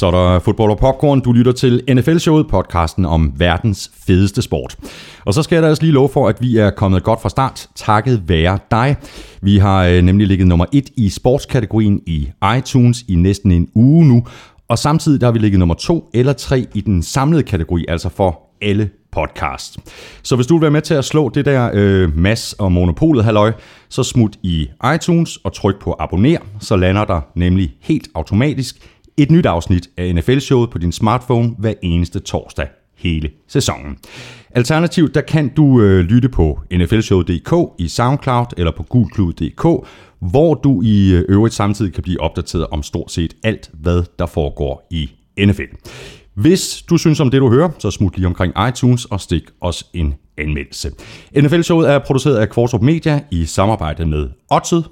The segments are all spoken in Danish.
Så er der fodbold og popcorn. Du lytter til NFL-showet, podcasten om verdens fedeste sport. Og så skal jeg da også lige love for, at vi er kommet godt fra start, takket være dig. Vi har øh, nemlig ligget nummer et i sportskategorien i iTunes i næsten en uge nu, og samtidig der har vi ligget nummer to eller tre i den samlede kategori, altså for alle podcast. Så hvis du vil være med til at slå det der øh, mass og monopolet halløj, så smut i iTunes og tryk på abonner, så lander der nemlig helt automatisk et nyt afsnit af NFL-showet på din smartphone hver eneste torsdag hele sæsonen. Alternativt, der kan du øh, lytte på nflshow.dk i SoundCloud eller på gulklud.dk, hvor du i øh, øvrigt samtidig kan blive opdateret om stort set alt, hvad der foregår i NFL. Hvis du synes om det, du hører, så smut lige omkring iTunes og stik os en anmeldelse. NFL-showet er produceret af Kvartrup Media i samarbejde med Otzed.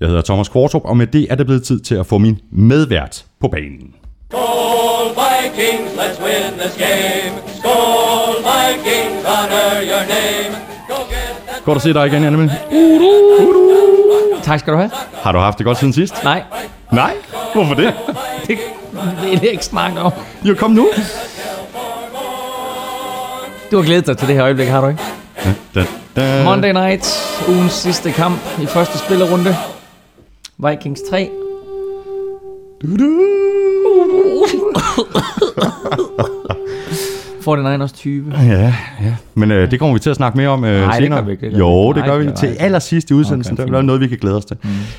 Jeg hedder Thomas Kvartrup, og med det er det blevet tid til at få min medvært på banen. Skål Vikings, let's win this game. Skål Vikings, honor your name. Go Godt at se dig igen, Annemel. Tak skal du have. Har du haft det godt siden sidst? Nej, Nej? Hvorfor det? det, er det ikke snakke om. Jo, kom nu. Du har glædet dig til det her øjeblik, har du ikke? Da, da. Monday Night, ugens sidste kamp i første spillerunde. Vikings 3. Du, du. 49ers 20. Ja, ja. Men øh, det kommer vi til at snakke mere om øh, Nej, det senere. gør vi ikke, det gør jo, det gør vi det til vi ikke. allersidst i udsendelsen. Okay, der er noget, vi kan glæde os til.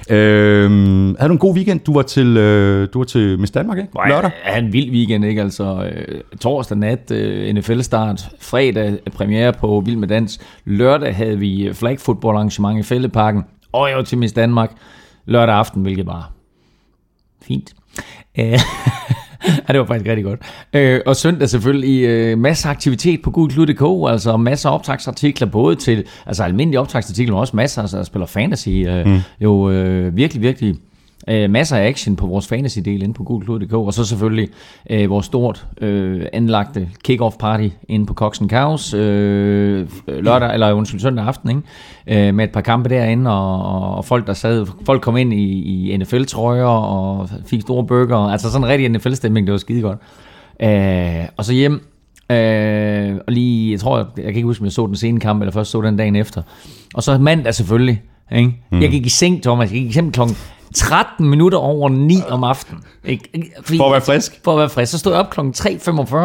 Mm. Øhm, havde du en god weekend? Du var til, øh, du var til Miss Danmark, ikke? Lørdag? Ja, en vild weekend, ikke? Altså, øh, torsdag nat, øh, NFL-start, fredag premiere på Vild med Dans, lørdag havde vi øh, flag football arrangement i Fældeparken, og jeg var til Miss Danmark lørdag aften, hvilket var fint. Øh, ja, det var faktisk rigtig godt. Øh, og søndag selvfølgelig øh, masser af aktivitet på gulklud.dk, altså masser af optagsartikler, både til altså almindelige optagsartikler, men også masser, altså, der spiller fantasy. Øh, mm. Jo øh, virkelig, virkelig øh, masser af action på vores fantasy-del inde på gulklud.dk, og så selvfølgelig øh, vores stort øh, anlagte kick-off party inde på Cox Cows øh, lørdag, eller undskyld, søndag aften, ikke? Øh, med et par kampe derinde, og, og folk, der sad, folk kom ind i, i NFL-trøjer og fik store burger, altså sådan en rigtig NFL-stemning, det var skide godt. Øh, og så hjem, øh, og lige, jeg tror, jeg, jeg kan ikke huske, om jeg så den sene kamp, eller først så den dagen efter. Og så mandag selvfølgelig, ikke? Mm. Jeg gik i seng, Thomas, jeg gik i seng klokken 13 minutter over 9 om aftenen. Ikke? Fordi, For at være frisk? For at være frisk. Så stod jeg op klokken 3.45,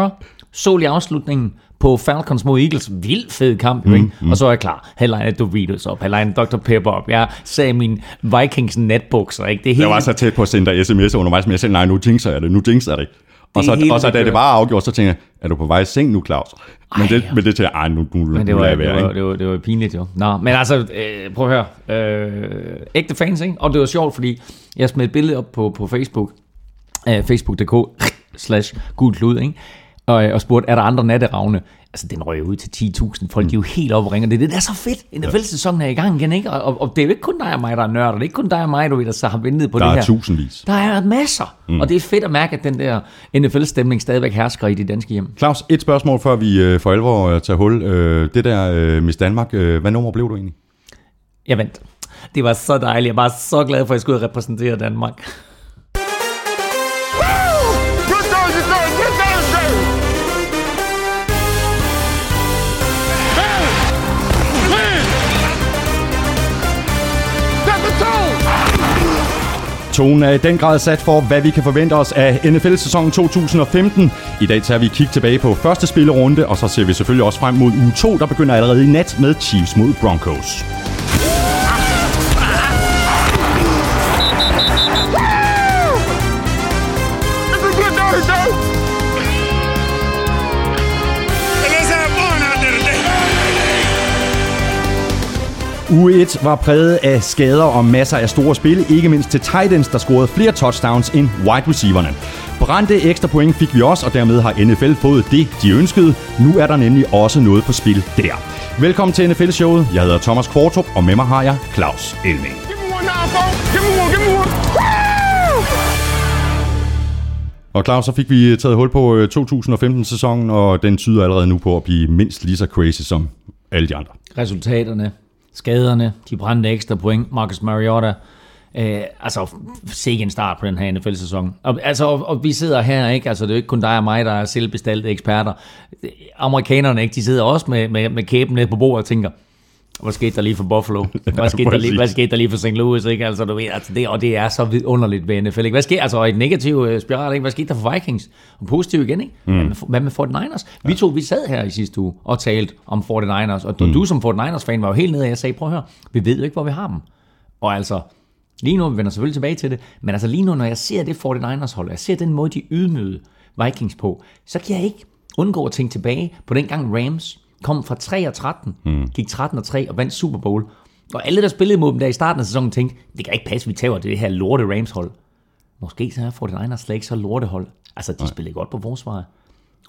så lige afslutningen på Falcons mod Eagles. Vild fed kamp, mm, ikke? Mm. Og så er jeg klar. Headline Doritos op, headline Dr. Pepper op. Jeg sagde min Vikings netbukser, ikke? Det helt... Jeg var så tæt på at sende dig sms'er undervejs, men jeg sagde, nej, nu jinxer jeg det, nu jinxer jeg det. Og Det så, og så da det var afgjort, så tænkte jeg, er du på vej i seng nu, Claus? Men Ej, det, men det tænkte jeg, nu, nu, Men det var, jeg det, være, var, ikke? det, var, det var pinligt jo. Nå, men altså, øh, prøv at høre. Øh, ægte fans, ikke? Og det var sjovt, fordi jeg smed et billede op på, på Facebook. Øh, Facebook.dk slash gulklud, ikke? Og, og spurgte, er der andre natteravne? Altså, den røg ud til 10.000 folk. De er jo helt oppe og ringer. Det, er det der er så fedt. NFL-sæsonen er i gang igen, ikke? Og, og, det er jo ikke kun dig og mig, der er nørder. Det er ikke kun dig og mig, du ved, der så har ventet på Der det er her. tusindvis. Der er masser. Mm. Og det er fedt at mærke, at den der NFL-stemning stadigvæk hersker i de danske hjem. Claus, et spørgsmål, før vi øh, for alvor øh, tager hul. Øh, det der Miss Danmark, hvad nummer blev du egentlig? Jeg vandt. Det var så dejligt. Jeg var så glad for, at jeg skulle repræsentere Danmark. Tonen er i den grad sat for, hvad vi kan forvente os af NFL-sæsonen 2015. I dag tager vi kig tilbage på første spillerunde, og så ser vi selvfølgelig også frem mod uge 2, der begynder allerede i nat med Chiefs mod Broncos. Uge 1 var præget af skader og masser af store spil, ikke mindst til Titans, der scorede flere touchdowns end wide receiverne. Brændte ekstra point fik vi også, og dermed har NFL fået det, de ønskede. Nu er der nemlig også noget på spil der. Velkommen til NFL-showet. Jeg hedder Thomas Kvartrup, og med mig har jeg Claus Elming. Og Claus, så fik vi taget hul på øh, 2015-sæsonen, og den tyder allerede nu på at blive mindst lige så crazy som alle de andre. Resultaterne, skaderne, de brændte ekstra point. Marcus Mariota Øh, altså, sikke en start på den her NFL-sæson. Og, altså, og, og, vi sidder her, ikke? Altså, det er jo ikke kun dig og mig, der er selvbestalte eksperter. Amerikanerne, ikke? De sidder også med, med, med kæben ned på bordet og tænker, hvad skete der lige for Buffalo? Hvad skete, der lige, hvad skete der lige for St. Louis? Ikke? Altså, du ved, altså det, og det er så vidunderligt ved NFL. Ikke? Hvad skete, altså et negativ øh, spiral, ikke? hvad skete der for Vikings? Og positiv igen, ikke? Mm. Hvad, med, hvad med 49ers? Ja. Vi to, vi sad her i sidste uge og talte om 49ers, og du, mm. du som 49ers-fan var jo helt nede, og jeg sagde, prøv at høre, vi ved jo ikke, hvor vi har dem. Og altså, lige nu, vi vender selvfølgelig tilbage til det, men altså lige nu, når jeg ser det 49ers hold, jeg ser den måde, de ydmygede Vikings på, så kan jeg ikke undgå at tænke tilbage på den gang Rams kom fra 3 og 13, mm. gik 13 og 3 og vandt Super Bowl. Og alle, der spillede mod dem der i starten af sæsonen, tænkte, det kan ikke passe, vi tager det her lorte Rams-hold. Måske så er 49ers slet ikke så lortehold. Altså, de Nej. spillede godt på forsvaret,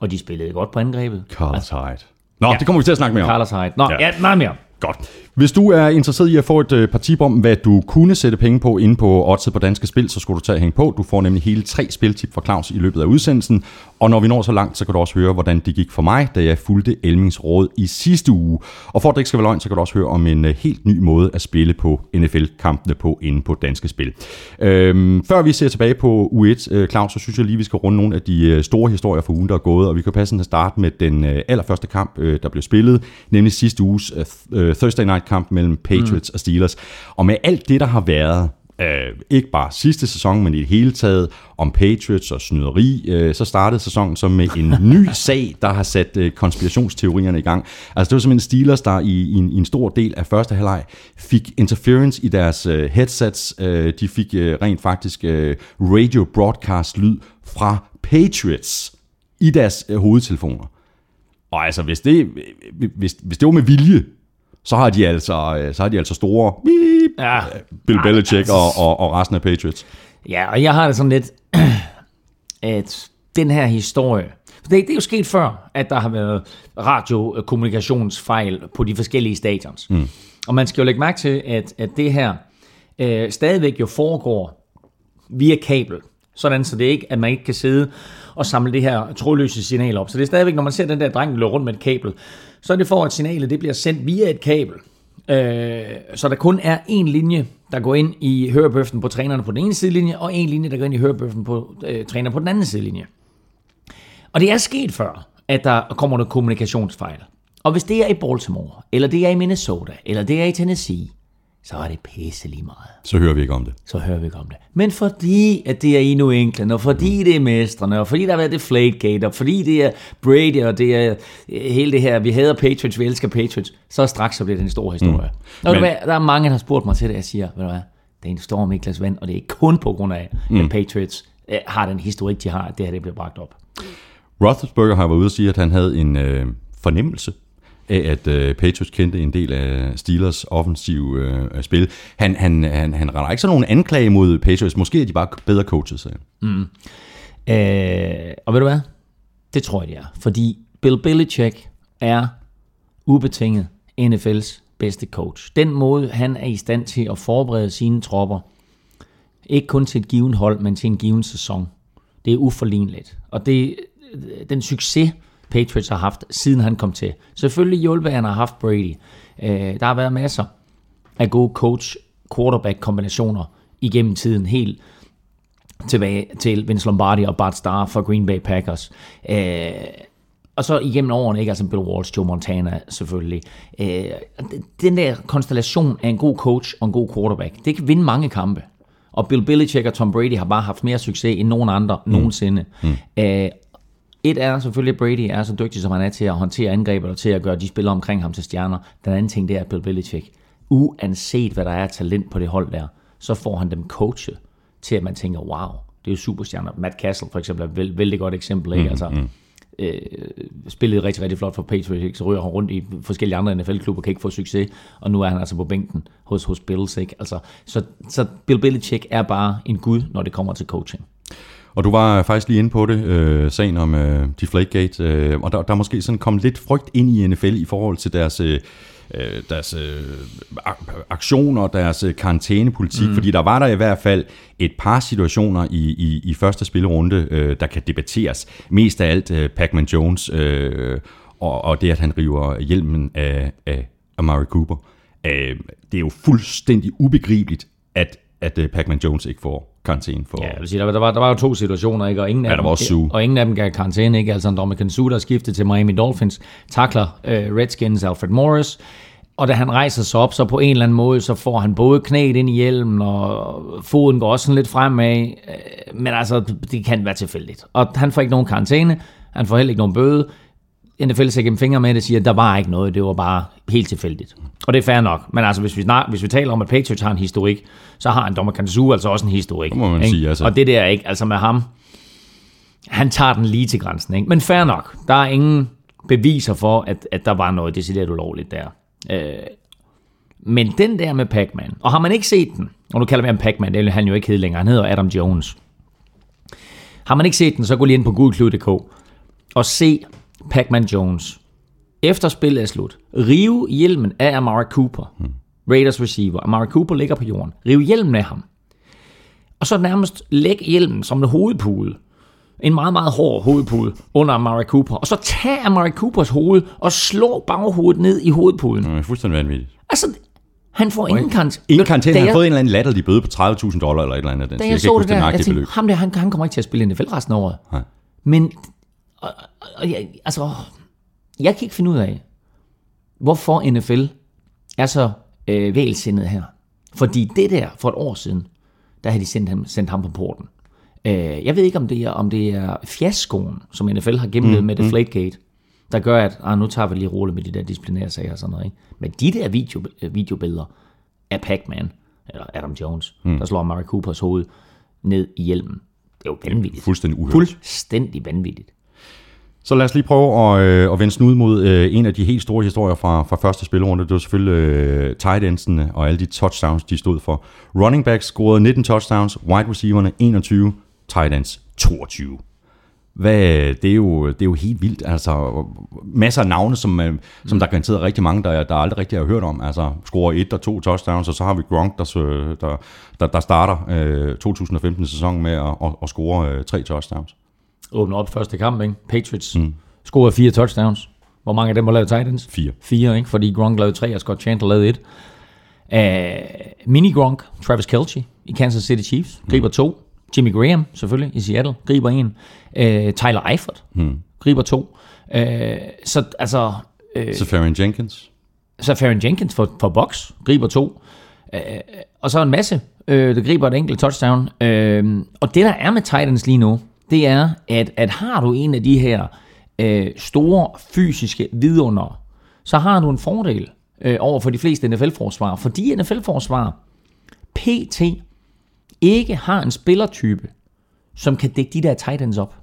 og de spillede godt på angrebet. Carlos altså, Hyde. Nå, ja. det kommer vi til at snakke mere om. Carlos Hyde. Nå, ja, ja meget mere. Godt. Hvis du er interesseret i at få et øh, par tip om, hvad du kunne sætte penge på inde på Oddset på Danske Spil, så skulle du tage at hænge på. Du får nemlig hele tre spiltip fra Claus i løbet af udsendelsen. Og når vi når så langt, så kan du også høre, hvordan det gik for mig, da jeg fulgte Elmings råd i sidste uge. Og for at det ikke skal være løgn, så kan du også høre om en øh, helt ny måde at spille på NFL-kampene på inde på Danske Spil. Øhm, før vi ser tilbage på U1, øh, Claus, så synes jeg lige, vi skal runde nogle af de øh, store historier for ugen, der er gået. Og vi kan passe at starte med den øh, allerførste kamp, øh, der blev spillet, nemlig sidste uges øh, Thursday Night kamp mellem Patriots mm. og Steelers. Og med alt det, der har været, øh, ikke bare sidste sæson, men i det hele taget, om Patriots og snyderi, øh, så startede sæsonen som med en ny sag, der har sat øh, konspirationsteorierne i gang. Altså det var simpelthen Steelers, der i, i, en, i en stor del af første halvleg fik interference i deres øh, headsets. Øh, de fik øh, rent faktisk øh, radio broadcast lyd fra Patriots i deres øh, hovedtelefoner. Og altså, hvis det, øh, hvis, hvis det var med vilje, så har de altså, øh, så har de altså store beep, ja. Bill Belichick og, og, og resten af Patriots. Ja, og jeg har det sådan lidt, at den her historie, for det, det er jo sket før, at der har været radiokommunikationsfejl på de forskellige stadions. Mm. Og man skal jo lægge mærke til, at, at det her øh, stadigvæk jo foregår via kabel. Sådan så det ikke, at man ikke kan sidde og samle det her trådløse signal op. Så det er stadigvæk, når man ser den der dreng løbe rundt med et kabel, så er det for, at signalet det bliver sendt via et kabel. Øh, så der kun er en linje, der går ind i hørebøften på trænerne på den ene sidelinje, og en linje, der går ind i hørebøften på øh, træner på den anden sidelinje. Og det er sket før, at der kommer noget kommunikationsfejl. Og hvis det er i Baltimore, eller det er i Minnesota, eller det er i Tennessee, så er det pisse lige meget. Så hører vi ikke om det. Så hører vi ikke om det. Men fordi at det er i New England, og fordi det er mestrene, og fordi der har været det Flagegate, og fordi det er Brady, og det er øh, hele det her, vi hader Patriots, vi elsker Patriots, så straks så bliver det en stor historie. Mm. Og Men, der er mange, der har spurgt mig til det, jeg siger, ved du hvad, det er en storm i glas vand, og det er ikke kun på grund af, mm. at Patriots øh, har den historik, de har, at det her det bliver bragt op. Roethlisberger har været ude og sige, at han havde en øh, fornemmelse af, at øh, Patriots kendte en del af Steelers offensive øh, spil. Han, han, han, han render ikke sådan nogen anklage mod Patriots. Måske er de bare bedre coaches. Så. Mm. Øh, og ved du hvad? Det tror jeg, det er. Fordi Bill Belichick er ubetinget NFL's bedste coach. Den måde, han er i stand til at forberede sine tropper, ikke kun til et given hold, men til en given sæson, det er uforligneligt. Og det, den succes, Patriots har haft, siden han kom til. Selvfølgelig hjulpet, at han har haft Brady. Øh, der har været masser af gode coach-quarterback-kombinationer igennem tiden, helt tilbage til Vince Lombardi og Bart Starr for Green Bay Packers. Øh, og så igennem årene, ikke? altså Bill Walsh, Joe Montana selvfølgelig. Øh, den der konstellation af en god coach og en god quarterback, det kan vinde mange kampe. Og Bill Belichick og Tom Brady har bare haft mere succes end nogen andre mm. nogensinde. Mm. Øh, et er selvfølgelig, at Brady er så dygtig, som han er til at håndtere angreb, og til at gøre de spillere omkring ham til stjerner. Den anden ting, det er Bill Belichick. Uanset hvad der er talent på det hold der, så får han dem coachet til, at man tænker, wow, det er jo superstjerner. Matt Castle for eksempel er et vældig, vældig godt eksempel. Ikke? Mm, altså, mm. Øh, spillede rigtig, rigtig flot for Patriots, ikke? så ryger han rundt i forskellige andre NFL-klubber, kan ikke få succes, og nu er han altså på bænken hos, hos Bills. Ikke? Altså, så, så Bill Belichick er bare en gud, når det kommer til coaching. Og du var faktisk lige inde på det, øh, sagen om øh, Deflategate, øh, og der, der er måske sådan kommet lidt frygt ind i NFL i forhold til deres... Øh, øh deres øh, aktioner, deres øh, karantænepolitik, mm. fordi der var der i hvert fald et par situationer i, i, i første spillerunde, øh, der kan debatteres. Mest af alt øh, Pac-Man Jones øh, og, og det, at han river hjelmen af, af Amari Cooper. Øh, det er jo fuldstændig ubegribeligt, at at uh, Pac-Man Jones ikke får karantæne for... Ja, jeg vil sige, der, var- der, var, der var jo to situationer, ikke? Og ingen, af Ja, der dem, var også Sue. og ingen af dem gav karantæne, ikke? Altså, Ndamukong Suh, der er skiftet til Miami Dolphins, takler øh, Redskins Alfred Morris, og da han rejser sig op, så på en eller anden måde, så får han både knæet ind i hjelmen, og foden går også sådan lidt fremad, øh, men altså, det kan være tilfældigt. Og han får ikke nogen karantæne, han får heller ikke nogen bøde, NFL ser gennem fingre med det, siger, at der var ikke noget, det var bare helt tilfældigt. Og det er fair nok, men altså, hvis vi, snak, hvis vi taler om, at Patriots har en historik, så har en dommer Kansu altså også en historik. Det må man ikke? sige, altså. Og det der ikke, altså med ham, han tager den lige til grænsen, ikke? Men fair nok, der er ingen beviser for, at, at der var noget decideret ulovligt der. Øh, men den der med Pac-Man, og har man ikke set den, og nu kalder vi ham Pac-Man, det er han jo ikke hed længere, han hedder Adam Jones. Har man ikke set den, så gå lige ind på gudklud.dk og se Pac-Man Jones, efter spillet er slut, rive hjelmen af Amari Cooper, Raiders receiver. Amari Cooper ligger på jorden. Rive hjelmen af ham. Og så nærmest lægge hjelmen som en hovedpude. En meget, meget hård hovedpude under Amari Cooper. Og så tage Amari Coopers hoved og slå baghovedet ned i hovedpuden. Det er fuldstændig vanvittigt. Altså, han får ingen karantæne. Ingen karantæne, han har fået en eller anden latterlig bøde på 30.000 dollar eller et eller andet. Den. da jeg jeg så det der, jeg tænkte, ham der, han, han kommer ikke til at spille i NFL resten af året. Nej. Men, og, og, jeg, altså, jeg kan ikke finde ud af, hvorfor NFL er så øh, vælsindet her. Fordi det der, for et år siden, der havde de sendt ham, sendt ham på porten. Øh, jeg ved ikke, om det er, om det er fiaskoen, som NFL har gennemlevet mm, med Deflategate, der gør, at ah, nu tager vi lige roligt med de der disciplinære sager og sådan noget. Ikke? Men de der video, øh, videobilleder af Pac-Man, eller Adam Jones, mm. der slår Mary Coopers hoved ned i hjelmen. Det er jo vanvittigt. Fuldstændig uhørt. Fuldstændig vanvittigt. Så lad os lige prøve at, øh, at vende snud mod øh, en af de helt store historier fra, fra første spilrunde. Det var selvfølgelig øh, tight endsene og alle de touchdowns, de stod for. Running backs scorede 19 touchdowns, wide receiverne 21, tight ends 22. Hvad, det, er jo, det er jo helt vildt. Altså, masser af navne, som, øh, som der garanteret rigtig mange, der, der aldrig rigtig har hørt om. Altså, scorer et og to touchdowns, og så har vi Gronk, der, øh, der, der, der starter øh, 2015-sæsonen med at, at, at score øh, tre touchdowns. Åbner op første kamp, ikke? Patriots mm. scorede fire touchdowns. Hvor mange af dem var lavet Titans? Fire. Fire, ikke? Fordi Gronk lavede tre, og Scott Chandler lavede et. Uh, mini Gronk, Travis Kelce i Kansas City Chiefs, griber to. Jimmy Graham, selvfølgelig, i Seattle, griber en. Uh, Tyler Eifert, mm. griber to. Uh, så altså, uh, Safarian Jenkins. så Farron Jenkins for, for Box griber to. Øh, og så en masse, øh, der griber et enkelt touchdown. Øh, og det, der er med Titans lige nu, det er, at, at har du en af de her øh, store fysiske vidunder, så har du en fordel øh, over for de fleste NFL-forsvar. Fordi NFL-forsvar PT ikke har en spillertype, som kan dække de der Titans op.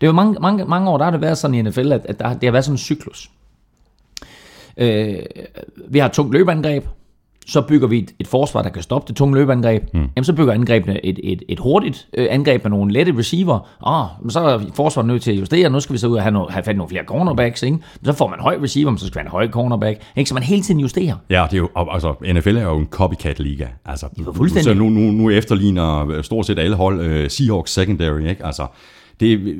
Det var mange, mange, mange år, der har det været sådan i NFL, at, at der, det har været sådan en cyklus. Øh, vi har et tungt løbeangreb, så bygger vi et, et forsvar, der kan stoppe det tunge løbeangreb. Mm. Jamen, så bygger angrebene et, et, et hurtigt øh, angreb med nogle lette receiver. Åh, men så er forsvaret nødt til at justere. Nu skal vi så ud og have, no, have fat i nogle flere cornerbacks. Ikke? Men så får man høj receiver, men så skal man have høj cornerback. Ikke? Så man hele tiden justerer. Ja, det er jo, altså, NFL er jo en copycat-liga. Altså. Så nu, nu, nu efterligner stort set alle hold uh, Seahawks secondary, ikke? Altså, det,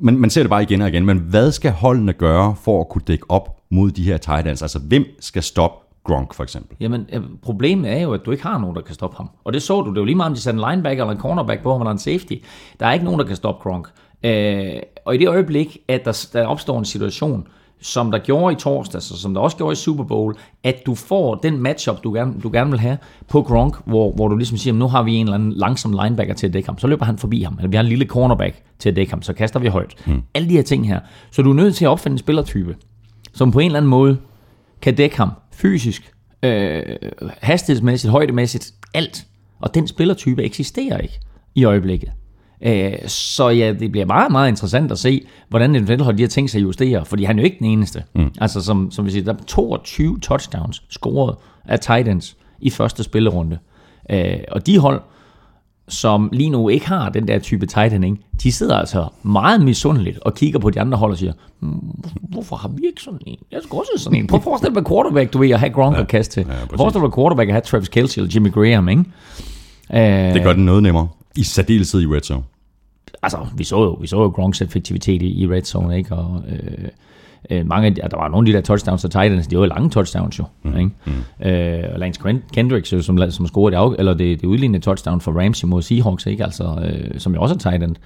man, man ser det bare igen og igen, men hvad skal holdene gøre for at kunne dække op mod de her tight ends? Altså, hvem skal stoppe Gronk, for eksempel? Jamen, øh, problemet er jo, at du ikke har nogen, der kan stoppe ham. Og det så du. Det er jo lige meget, om de satte en linebacker eller en cornerback på ham, eller en safety. Der er ikke nogen, der kan stoppe Gronk. Øh, og i det øjeblik, at der, der opstår en situation, som der gjorde i torsdags, og som der også gjorde i Super Bowl, at du får den matchup, du gerne, du gerne vil have på Gronk, hvor, hvor du ligesom siger, nu har vi en eller anden langsom linebacker til at dække ham, så løber han forbi ham, eller vi har en lille cornerback til at dække ham, så kaster vi højt. Hmm. Alle de her ting her. Så du er nødt til at opfinde en spillertype, som på en eller anden måde kan dække ham fysisk, øh, hastighedsmæssigt, højdemæssigt, alt. Og den spillertype eksisterer ikke i øjeblikket. Øh, så ja, det bliver meget, meget interessant at se, hvordan NFL har de her ting sig at justere, fordi han er jo ikke den eneste. Mm. Altså som, som vi siger, der er 22 touchdowns scoret af Titans i første spillerunde. Øh, og de hold, som lige nu ikke har den der type tight end, ikke? de sidder altså meget misundeligt og kigger på de andre hold og siger, "Hmm, hvorfor har vi ikke sådan en? Jeg skal også sådan en. Prøv at forestille dig quarterback, du ved, at have Gronk ja, at kaste til. ja, forestille dig quarterback at have Travis Kelce eller Jimmy Graham, ikke? Øh, Det gør den noget nemmere. I særdeleshed i red zone. altså, vi så jo, vi så jo Gronks effektivitet i, i red zone, ikke? Og, øh, Øh, mange af de, der var nogle af de der touchdowns til Titans, de var jo lange touchdowns jo. Mm. Ikke? Mm. Øh, og Lance Kendricks, jo, som, som scorede det, af, eller det, det udlignende touchdown for Ramsey mod Seahawks, ikke? Altså, øh, som jo også er Titan,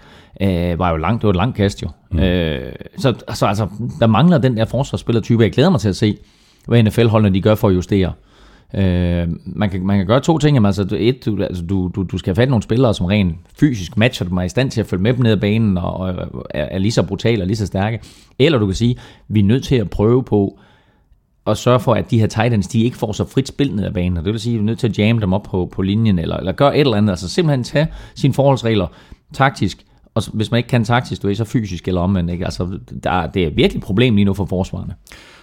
øh, var jo langt, det var et langt kast jo. Mm. Øh, så, så altså, der mangler den der forsvarsspillertype. Jeg glæder mig til at se, hvad NFL-holdene de gør for at justere. Øh, Øh, man, kan, man kan gøre to ting. Jamen, altså, et, du, altså, du, du, du skal have fat i nogle spillere, som rent fysisk matcher dem, er i stand til at følge med dem ned ad banen, og, og er, er lige så brutale og lige så stærke. Eller du kan sige, vi er nødt til at prøve på at sørge for, at de her Titans, de ikke får så frit spil ned ad banen. Og det vil sige, at vi er nødt til at jamme dem op på, på linjen, eller, eller gøre et eller andet. Altså simpelthen tage sine forholdsregler taktisk, og hvis man ikke kan taktisk, du er så fysisk eller omvendt. Ikke? Altså, der, det er virkelig et problem lige nu for forsvarerne.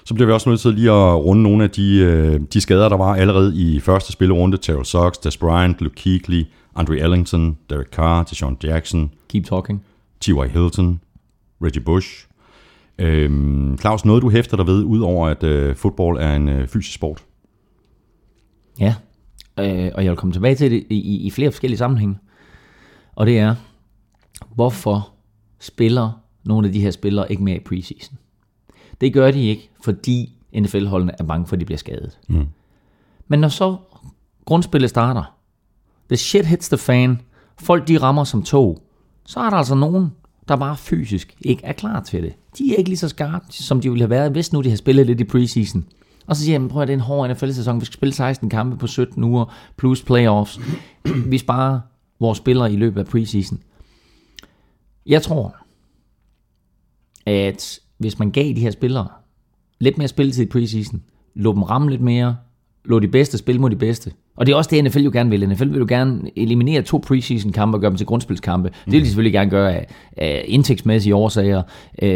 Så bliver vi også nødt til lige at runde nogle af de, øh, de skader, der var allerede i første spillerunde. Terrell Sox, Des Bryant, Luke Kuechly, Andre Ellington, Derek Carr, Deshaun Jackson. Keep talking. T.Y. Hilton, Reggie Bush. Øhm, Claus, noget du hæfter dig ved, udover at øh, fodbold er en øh, fysisk sport? Ja, øh, og jeg vil komme tilbage til det i, i flere forskellige sammenhænge. Og det er, hvorfor spiller nogle af de her spillere ikke mere i preseason? Det gør de ikke, fordi NFL-holdene er bange for, at de bliver skadet. Mm. Men når så grundspillet starter, the shit hits the fan, folk de rammer som tog, så er der altså nogen, der bare fysisk ikke er klar til det. De er ikke lige så skarpe, som de ville have været, hvis nu de har spillet lidt i preseason. Og så siger jeg, prøv at det er en hård NFL-sæson, vi skal spille 16 kampe på 17 uger, plus playoffs. vi sparer vores spillere i løbet af preseason. Jeg tror, at hvis man gav de her spillere lidt mere spilletid i preseason, lå dem ramme lidt mere, lå de bedste spille mod de bedste. Og det er også det, NFL jo gerne vil. NFL vil jo gerne eliminere to preseason kampe og gøre dem til grundspilskampe. Det vil de selvfølgelig gerne gøre af, af indtægtsmæssige årsager. Øh,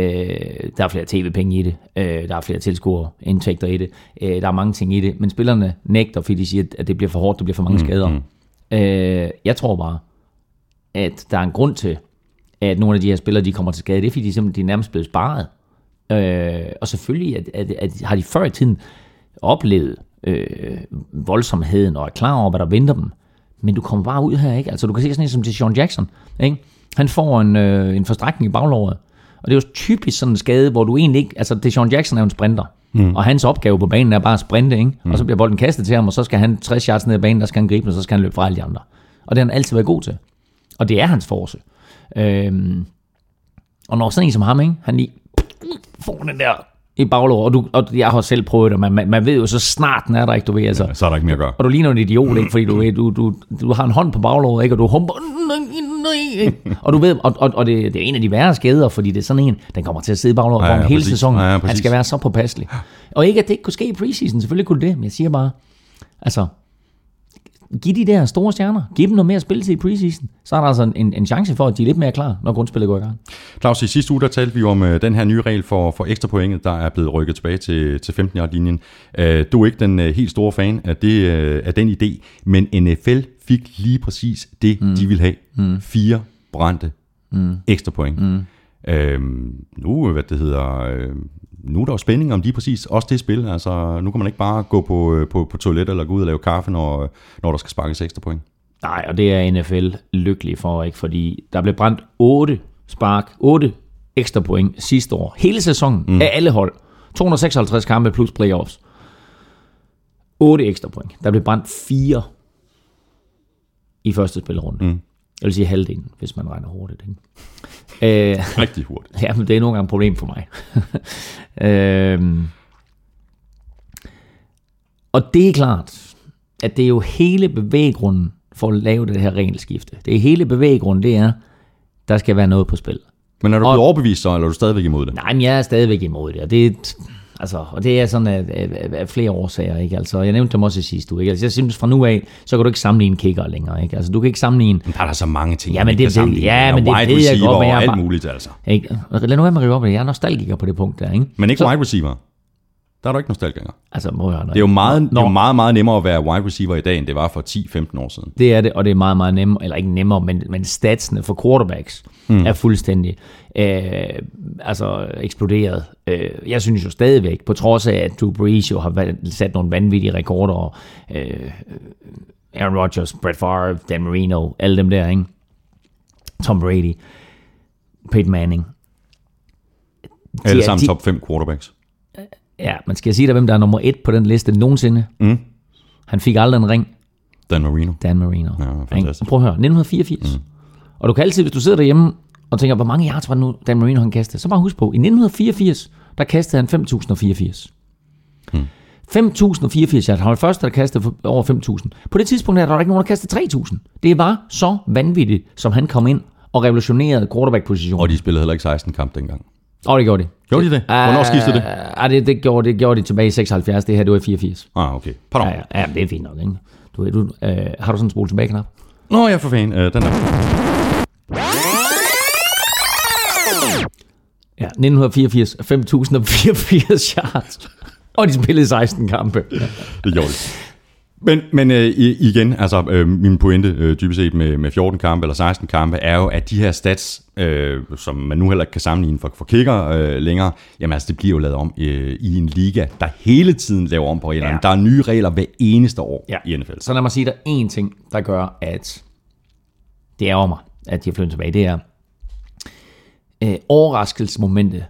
der er flere tv-penge i det. Øh, der er flere tilskuere indtægter i det. Øh, der er mange ting i det. Men spillerne nægter, fordi de siger, at det bliver for hårdt, det bliver for mange mm, skader. Mm. Øh, jeg tror bare, at der er en grund til, at nogle af de her spillere de kommer til skade. Det er fordi, de simpelthen de er nærmest blevet sparet. Øh, og selvfølgelig at, at, at har de før i tiden oplevet øh, voldsomheden og er klar over, hvad der venter dem. Men du kommer bare ud her, ikke? Altså, du kan se sådan en som Sean Jackson, ikke? Han får en, øh, en forstrækning i baglåret. Og det er jo typisk sådan en skade, hvor du egentlig ikke... Altså, Sean Jackson er jo en sprinter. Mm. Og hans opgave på banen er bare at sprinte, ikke? Mm. Og så bliver bolden kastet til ham, og så skal han 60 yards ned i banen, der skal han gribe, og så skal han løbe fra alle de andre. Og det har han altid været god til. Og det er hans force. Øhm, og når sådan en som ham, ikke? han lige får den der i baglov, og, du, og jeg har selv prøvet det, man, man, man ved jo så snart den er der ikke, du ved, altså. Ja, så er der ikke mere at gøre. Og du ligner en idiot, ikke, fordi du, ved, du, du, du har en hånd på baglovet, ikke, og du humper, og du ved, og, og, og det, det, er en af de værre skader, fordi det er sådan en, den kommer til at sidde i baglovet ja, ja, hele præcis. sæsonen. Ja, ja, han skal være så påpasselig. Og ikke, at det ikke kunne ske i preseason, selvfølgelig kunne det, men jeg siger bare, altså, giv de der store stjerner, giv dem noget mere spilletid i preseason, så er der altså en, en chance for, at de er lidt mere klar, når grundspillet går i gang. Claus, i sidste uge der talte vi om uh, den her nye regel for, for ekstra pointet, der er blevet rykket tilbage til, til 15 yard linjen uh, Du er ikke den uh, helt store fan af, det, uh, af den idé, men NFL fik lige præcis det, mm. de ville have. Mm. Fire brændte mm. ekstra point. Mm. Uh, nu, hvad det hedder, uh, nu er der jo spænding om lige præcis også det spil. Altså, nu kan man ikke bare gå på, øh, på, på toilet eller gå ud og lave kaffe, når, når der skal sparkes ekstra point. Nej, og det er NFL lykkelig for, ikke? fordi der blev brændt 8 spark, 8 ekstra point sidste år. Hele sæsonen mm. af alle hold. 256 kampe plus playoffs. 8 ekstra point. Der blev brændt 4 i første spillerunde. Mm. Jeg vil sige halvdelen, hvis man regner hurtigt. Ikke? Øh, Rigtig hurtigt. Ja, men det er nogle gange et problem for mig. øh, og det er klart, at det er jo hele bevæggrunden for at lave det her regelskifte. Det er hele bevæggrunden, det er, der skal være noget på spil. Men er du blevet overbevist så, eller er du stadigvæk imod det? Nej, men jeg er stadigvæk imod det, og det er, Altså, og det er sådan af, af, af flere årsager, ikke? Altså, jeg nævnte dem også i sidste uge, ikke? Altså, jeg synes, fra nu af, så kan du ikke sammenligne kicker længere, ikke? Altså, du kan ikke sammenligne... Men der er der så mange ting, ja, men det, det, ja, men det wide ved jeg godt, men jeg alt muligt, altså. Ikke? Lad nu være med at rive op, jeg er nostalgiker på det punkt der, ikke? Men ikke så, wide receiver. Der er du ikke nostalgiker. Altså, må jeg, det er jo meget, det er jo meget, meget nemmere at være wide receiver i dag, end det var for 10-15 år siden. Det er det, og det er meget, meget nemmere, eller ikke nemmere, men, men statsene for quarterbacks mm. er fuldstændig øh, altså eksploderet. Øh, jeg synes jo stadigvæk, på trods af, at Drew Brees jo har sat nogle vanvittige rekorder, og øh, Aaron Rodgers, Brett Favre, Dan Marino, alle dem der, ikke? Tom Brady, Peyton Manning, Alle er- sammen de- top 5 quarterbacks. Ja, man skal jeg sige dig, hvem der er nummer et på den liste nogensinde? Mm. Han fik aldrig en ring. Dan Marino. Dan Marino. Ja, fantastisk. Prøv at høre, 1984. Mm. Og du kan altid, hvis du sidder derhjemme og tænker, hvor mange yards var det nu, Dan Marino han kastede, så bare husk på, i 1984, der kastede han 5.084. Hmm. 5.084 yards. Han var første, der kastede over 5.000. På det tidspunkt her, der var ikke nogen, der kastede 3.000. Det var så vanvittigt, som han kom ind og revolutionerede quarterback-positionen. Og de spillede heller ikke 16 kamp dengang. Og det gjorde de. Gjorde de det? Hvornår skiftede det? Ah, det, det, gjorde, det gjorde de tilbage i 76. Det her, det var i 84. Ah, okay. Pardon. Ja, ja, ja, det er fint nok, ikke? Du, du, øh, har du sådan en spole tilbage knap? Nå, ja, for fanden. Øh, den der. Ja, 1984, 5.084 yards. Og de spillede 16 kampe. Det gjorde de. Men, men øh, igen, altså øh, min pointe øh, dybest set med, med 14 kampe eller 16 kampe, er jo, at de her stats, øh, som man nu heller ikke kan sammenligne for, for kicker øh, længere, jamen altså det bliver jo lavet om øh, i en liga, der hele tiden laver om på reglerne. Ja. Der er nye regler hver eneste år Ja. i NFL. Så lad mig sige dig en ting, der gør, at det ærger mig, at de har flyttet tilbage. Det er øh, overraskelsesmomentet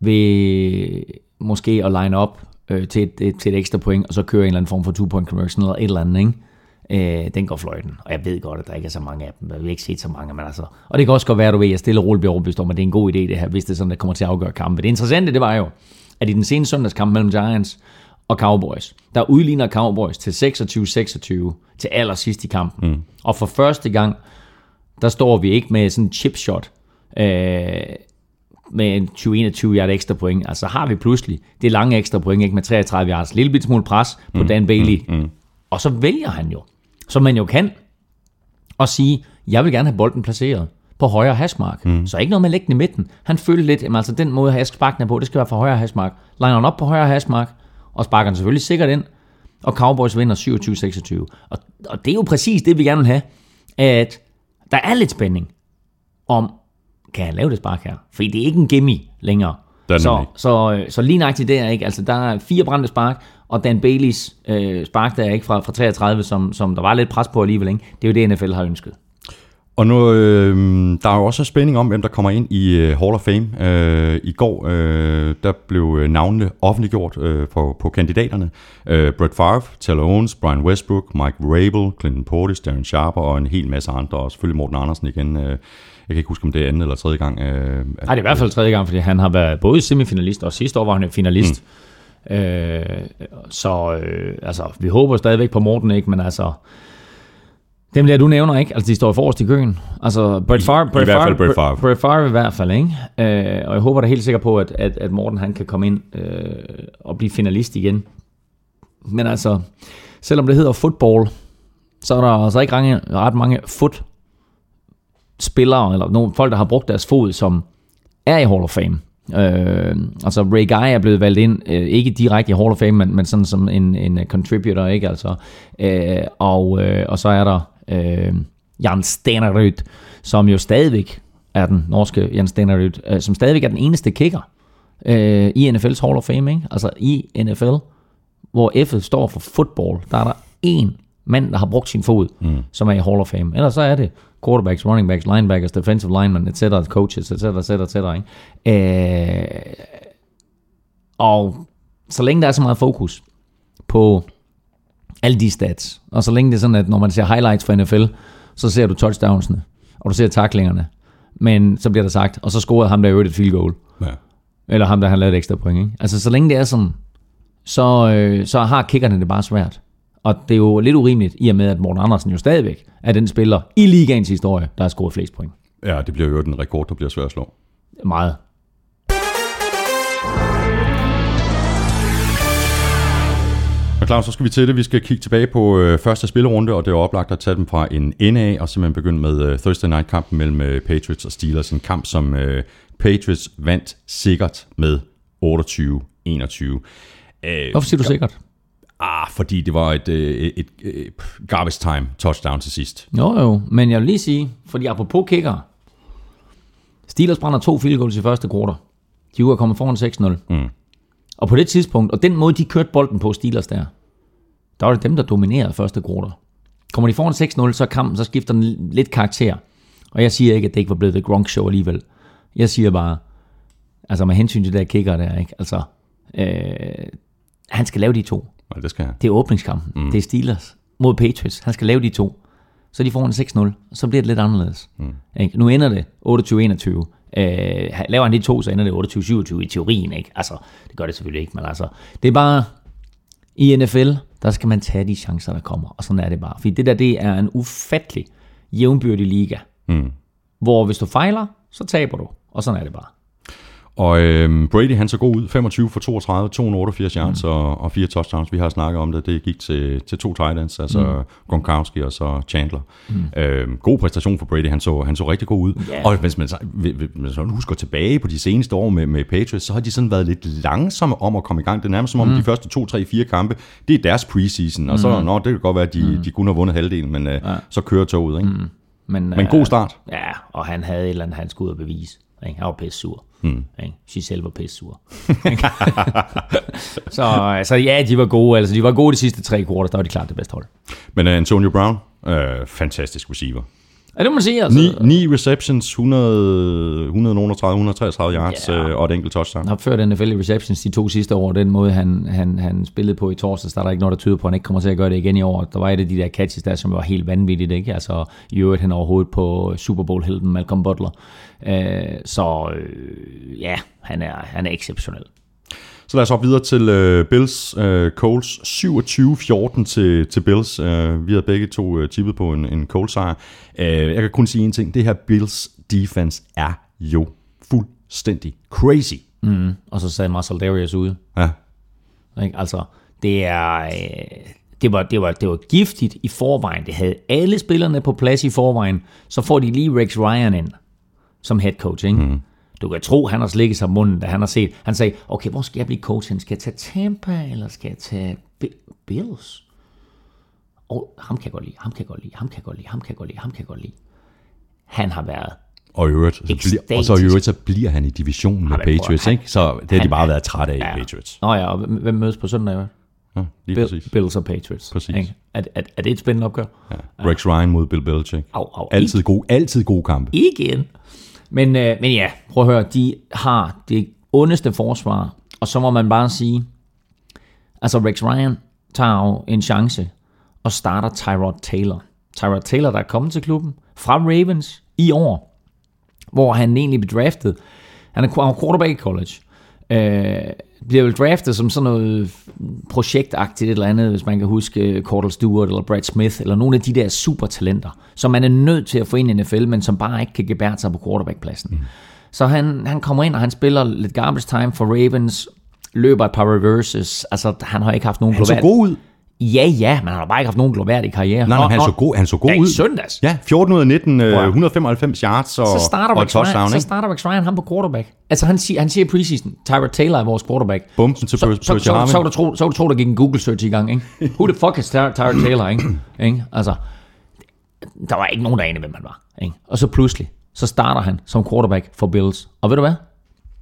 ved måske at line op øh, til, et, til et ekstra point, og så køre en eller anden form for two-point conversion eller et eller andet, ikke? Øh, den går fløjten. Og jeg ved godt, at der ikke er så mange af dem. Jeg har ikke set så mange, men altså... Og det kan også godt være, du ved, at jeg stille og roligt bliver overbevist om, at det er en god idé, det her, hvis det er sådan, der kommer til at afgøre kampen. Det interessante, det var jo, at i den seneste søndagskamp mellem Giants og Cowboys, der udligner Cowboys til 26-26 til allersidst i kampen. Mm. Og for første gang, der står vi ikke med sådan en chip shot, øh, med en 20-21 yard ekstra point. Altså har vi pludselig det lange ekstra point, ikke med 33 yards, lille bit smule pres på Dan Bailey. Mm, mm. Og så vælger han jo, som man jo kan, at sige, jeg vil gerne have bolden placeret på højre hashmark. Mm. Så ikke noget med at lægge den i midten. Han følte lidt, jamen altså den måde, jeg skal sparke den på, det skal være for højre hashmark. Liner den op på højre hashmark, og sparker den selvfølgelig sikkert ind, og Cowboys vinder 27-26. Og, og det er jo præcis det, vi gerne vil have, at der er lidt spænding om, kan han lave det spark her? Fordi det er ikke en gimme længere. Er så, så, øh, så lige nøjagtigt der, ikke? Altså, der er fire brændte spark, og Dan Baileys øh, spark der, ikke? Fra, fra 33, som, som der var lidt pres på alligevel, ikke? Det er jo det, NFL har ønsket. Og nu, øh, der er jo også spænding om, hvem der kommer ind i øh, Hall of Fame. Øh, I går, øh, der blev øh, navnene offentliggjort øh, på, på kandidaterne. Øh, Brett Favre, Taylor Owens, Brian Westbrook, Mike Rabel, Clinton Portis, Darren Sharper og en hel masse andre. Og selvfølgelig Morten Andersen igen. Øh, jeg kan ikke huske, om det er anden eller tredje gang. Øh, Nej, det er i hvert fald tredje gang, fordi han har været både semifinalist, og sidste år var han finalist. Mm. Øh, så øh, altså, vi håber stadigvæk på Morten, ikke? Men altså, dem der, du nævner, ikke? Altså, de står forrest i køen. Altså, Brett Favre, Brett hvert fald Brett Favre. Brett Favre i hvert fald, ikke? Øh, og jeg håber da helt sikkert på, at, at, at Morten han kan komme ind øh, og blive finalist igen. Men altså, selvom det hedder football, så er der altså ikke ret mange foot spillere, eller nogle folk, der har brugt deres fod, som er i Hall of Fame. Øh, altså Ray Guy er blevet valgt ind, øh, ikke direkte i Hall of Fame, men, men sådan som en, en contributor, ikke? Altså, øh, og, øh, og så er der øh, Jan Stenerud, som jo stadigvæk er den norske Jan Stenerud, øh, som stadigvæk er den eneste kicker øh, i NFL's Hall of Fame, ikke? Altså i NFL, hvor F'et står for football, der er der én mand, der har brugt sin fod, mm. som er i Hall of Fame. Ellers så er det quarterbacks, running backs, linebackers, defensive linemen, etc., coaches, etc., etc., etc., ikke? Øh, og så længe der er så meget fokus på alle de stats, og så længe det er sådan, at når man ser highlights fra NFL, så ser du touchdownsene, og du ser tacklingerne, men så bliver der sagt, og så scorede ham der øvrigt et field goal, ja. eller ham der har lavet et ekstra point. Ikke? Altså så længe det er sådan, så, øh, så har kickerne det bare svært. Og det er jo lidt urimeligt, i og med at Morten Andersen jo stadigvæk er den spiller i ligaens historie, der har scoret flest point. ja, det bliver jo den rekord, der bliver svært at slå. Meget. Og klar, så skal vi til det. Vi skal kigge tilbage på øh, første spillerunde, og det er oplagt at tage dem fra en ende af, og simpelthen begynde med øh, Thursday Night-kampen mellem øh, Patriots og Steelers. En kamp, som øh, Patriots vandt sikkert med 28-21. Øh, Hvorfor siger du sikkert? Ah, fordi det var et, øh, et, et, et garbage time touchdown til sidst. Jo jo, men jeg vil lige sige, fordi apropos kicker, Steelers brænder to field goals i første kvartal. De er kommet foran 6-0. Mm. Og på det tidspunkt, og den måde de kørte bolden på Steelers der, der var det dem, der dominerede første kvartal. Kommer de foran 6-0, så kampen, så skifter den lidt karakter. Og jeg siger ikke, at det ikke var blevet The Gronk Show alligevel. Jeg siger bare, Altså med hensyn til det der kicker der, ikke? Altså, øh, han skal lave de to. Nej, det skal jeg. Det er åbningskampen. Mm. Det er Steelers mod Patriots. Han skal lave de to. Så de får en 6-0. og Så bliver det lidt anderledes. Mm. Ikke? Nu ender det 28-21. Øh, laver han de to, så ender det 28-27 i teorien. Ikke? Altså, det gør det selvfølgelig ikke, men altså, det er bare, i NFL, der skal man tage de chancer, der kommer. Og sådan er det bare. Fordi det der, det er en ufattelig jævnbyrdig liga. Mm. Hvor hvis du fejler, så taber du. Og sådan er det bare. Og øhm, Brady, han så god ud. 25 for 32, 288 yards mm. og, og fire touchdowns. Vi har snakket om det. Det gik til, til to tight ends, altså mm. Gronkowski og så Chandler. Mm. Øhm, god præstation for Brady. Han så, han så rigtig god ud. Yeah. Og hvis man, hvis man så husker tilbage på de seneste år med, med Patriots, så har de sådan været lidt langsomme om at komme i gang. Det er nærmest som om mm. de første to, tre, fire kampe, det er deres preseason. Og så, mm. nå, det kan godt være, at de, mm. de kun har vundet halvdelen, men øh, ja. så kører toget. Ikke? Mm. Men, men god start. Øh, ja, og han havde et eller andet, han skulle ud og bevise. Ikke? Han var pisse sur. Hmm. Ikke? Giselle var pisse sur. så, så ja, de var gode. Altså, de var gode de sidste tre kvarter. Der var de klart det bedste hold. Men uh, Antonio Brown, uh, fantastisk receiver. Ja, det må man sige. Altså. 9, 9 receptions, 100, 130, 133 yards yeah. øh, og et enkelt touchdown. Han har ført NFL i receptions de to sidste år. Den måde, han, han, han spillede på i torsdags, der er der ikke noget, der tyder på, at han ikke kommer til at gøre det igen i år. Der var et af de der catches der, som var helt vanvittigt. Ikke? Altså, i øvrigt han overhovedet på Super Bowl-helten Malcolm Butler. Øh, så øh, ja, han er, han er exceptionel. Så lad os op videre til uh, Bills uh, Coles 27-14 til, til Bills. Uh, vi har begge to uh, tippet på en, en Coles sejr. Uh, jeg kan kun sige en ting. Det her Bills defense er jo fuldstændig crazy. Mm, og så sagde Marcel Darius ude. Ja. Ikke? Altså, det er... Øh, det var, det, var, det var giftigt i forvejen. Det havde alle spillerne på plads i forvejen. Så får de lige Rex Ryan ind som head coach. Ikke? Mm. Du kan tro, han har slikket sig munden, da han har set. Han sagde, okay, hvor skal jeg blive coach? Skal jeg tage Tampa, eller skal jeg tage Bills? Og ham kan jeg godt lide, ham kan jeg godt lide, ham kan jeg godt lide, ham kan jeg godt lide, ham kan jeg godt lide. Han har været og, i øvrigt, så bliver, og så i øvrigt, så bliver han i divisionen med Patriots, han, ikke? Så det har han, de bare været trætte af ja. i Patriots. Nå ja, og hvem mødes på søndag? Ja, lige Bill, præcis. Bills og Patriots. Præcis. Ikke? Er, er, er, det et spændende opgør? Ja. Rex Ryan mod Bill Belichick. Au, au, altid, god, altid god kamp. Igen. Men, øh, men ja, prøv at høre, de har det ondeste forsvar, og så må man bare sige, altså Rex Ryan tager jo en chance og starter Tyrod Taylor. Tyrod Taylor, der er kommet til klubben fra Ravens i år, hvor han egentlig blev draftet. Han er quarterback i college. Øh, bliver vel draftet som sådan noget projektagtigt et eller andet, hvis man kan huske Cordell Stewart eller Brad Smith, eller nogle af de der supertalenter, som man er nødt til at få ind i NFL, men som bare ikke kan gebære sig på quarterbackpladsen. Mm. Så han, han kommer ind, og han spiller lidt garbage time for Ravens, løber et par reverses, altså han har ikke haft nogen Han så god ud. Ja, ja, men han har bare ikke haft nogen gloværdig karriere. Nej, nej, han, så god, han så god ja, ud. i søndags. Ja, 14 ud af 19, øh, 195 yards og, så starter og touchdown. Ryan, så Ikke? starter Rex Ryan ham på quarterback. Altså han siger, han siger i preseason, Tyrod Taylor er vores quarterback. Bumsen til så, Percy så, så, så, så, du tro, så du tro, der gik en Google search i gang, ikke? Who the fuck is Ty- Tyrod Taylor, ikke? ikke? Altså, der var ikke nogen, der anede, hvem han var. Ikke? Og så pludselig, så starter han som quarterback for Bills. Og ved du hvad?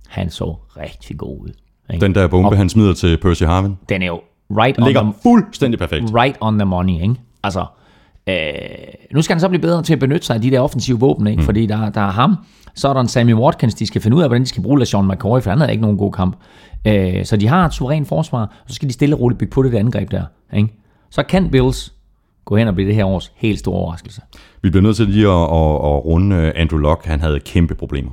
Han så rigtig god ud. Ikke? Den der bombe, han smider til Percy Harvin. Den er jo right on, Ligger the, fuldstændig perfekt. right on the money, ikke? Altså, øh, nu skal han så blive bedre til at benytte sig af de der offensive våben, ikke? Mm. Fordi der, der er ham, så er der en Sammy Watkins, de skal finde ud af, hvordan de skal bruge LaShawn McCoy, for han havde ikke nogen god kamp. Øh, så de har et suverænt forsvar, og så skal de stille og roligt bygge på det der angreb der, ikke? Så kan Bills gå hen og blive det her års helt store overraskelse. Vi bliver nødt til lige at, at, at runde øh, Andrew Luck. Han havde kæmpe problemer.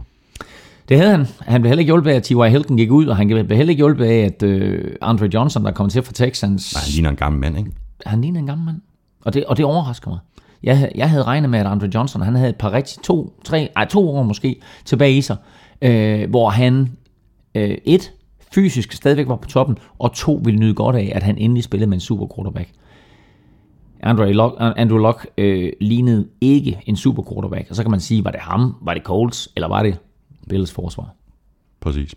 Det havde han. Han blev heller ikke hjulpet af, at T.Y. Hilton gik ud, og han blev heller ikke hjulpet af, at øh, Andre Johnson, der kom til fra Texans... Nej, han ligner en gammel mand, ikke? Han ligner en gammel mand. Og det, og det overrasker mig. Jeg, havde- jeg havde regnet med, at Andre Johnson, han havde et par rigtig to, tre, ej, to år måske tilbage i sig, øh, hvor han øh, et, fysisk stadigvæk var på toppen, og to, ville nyde godt af, at han endelig spillede med en super quarterback. Andrew Luck, Andrew Luck øh, lignede ikke en super quarterback, og så kan man sige, var det ham, var det Colts, eller var det Bills forsvar? Præcis.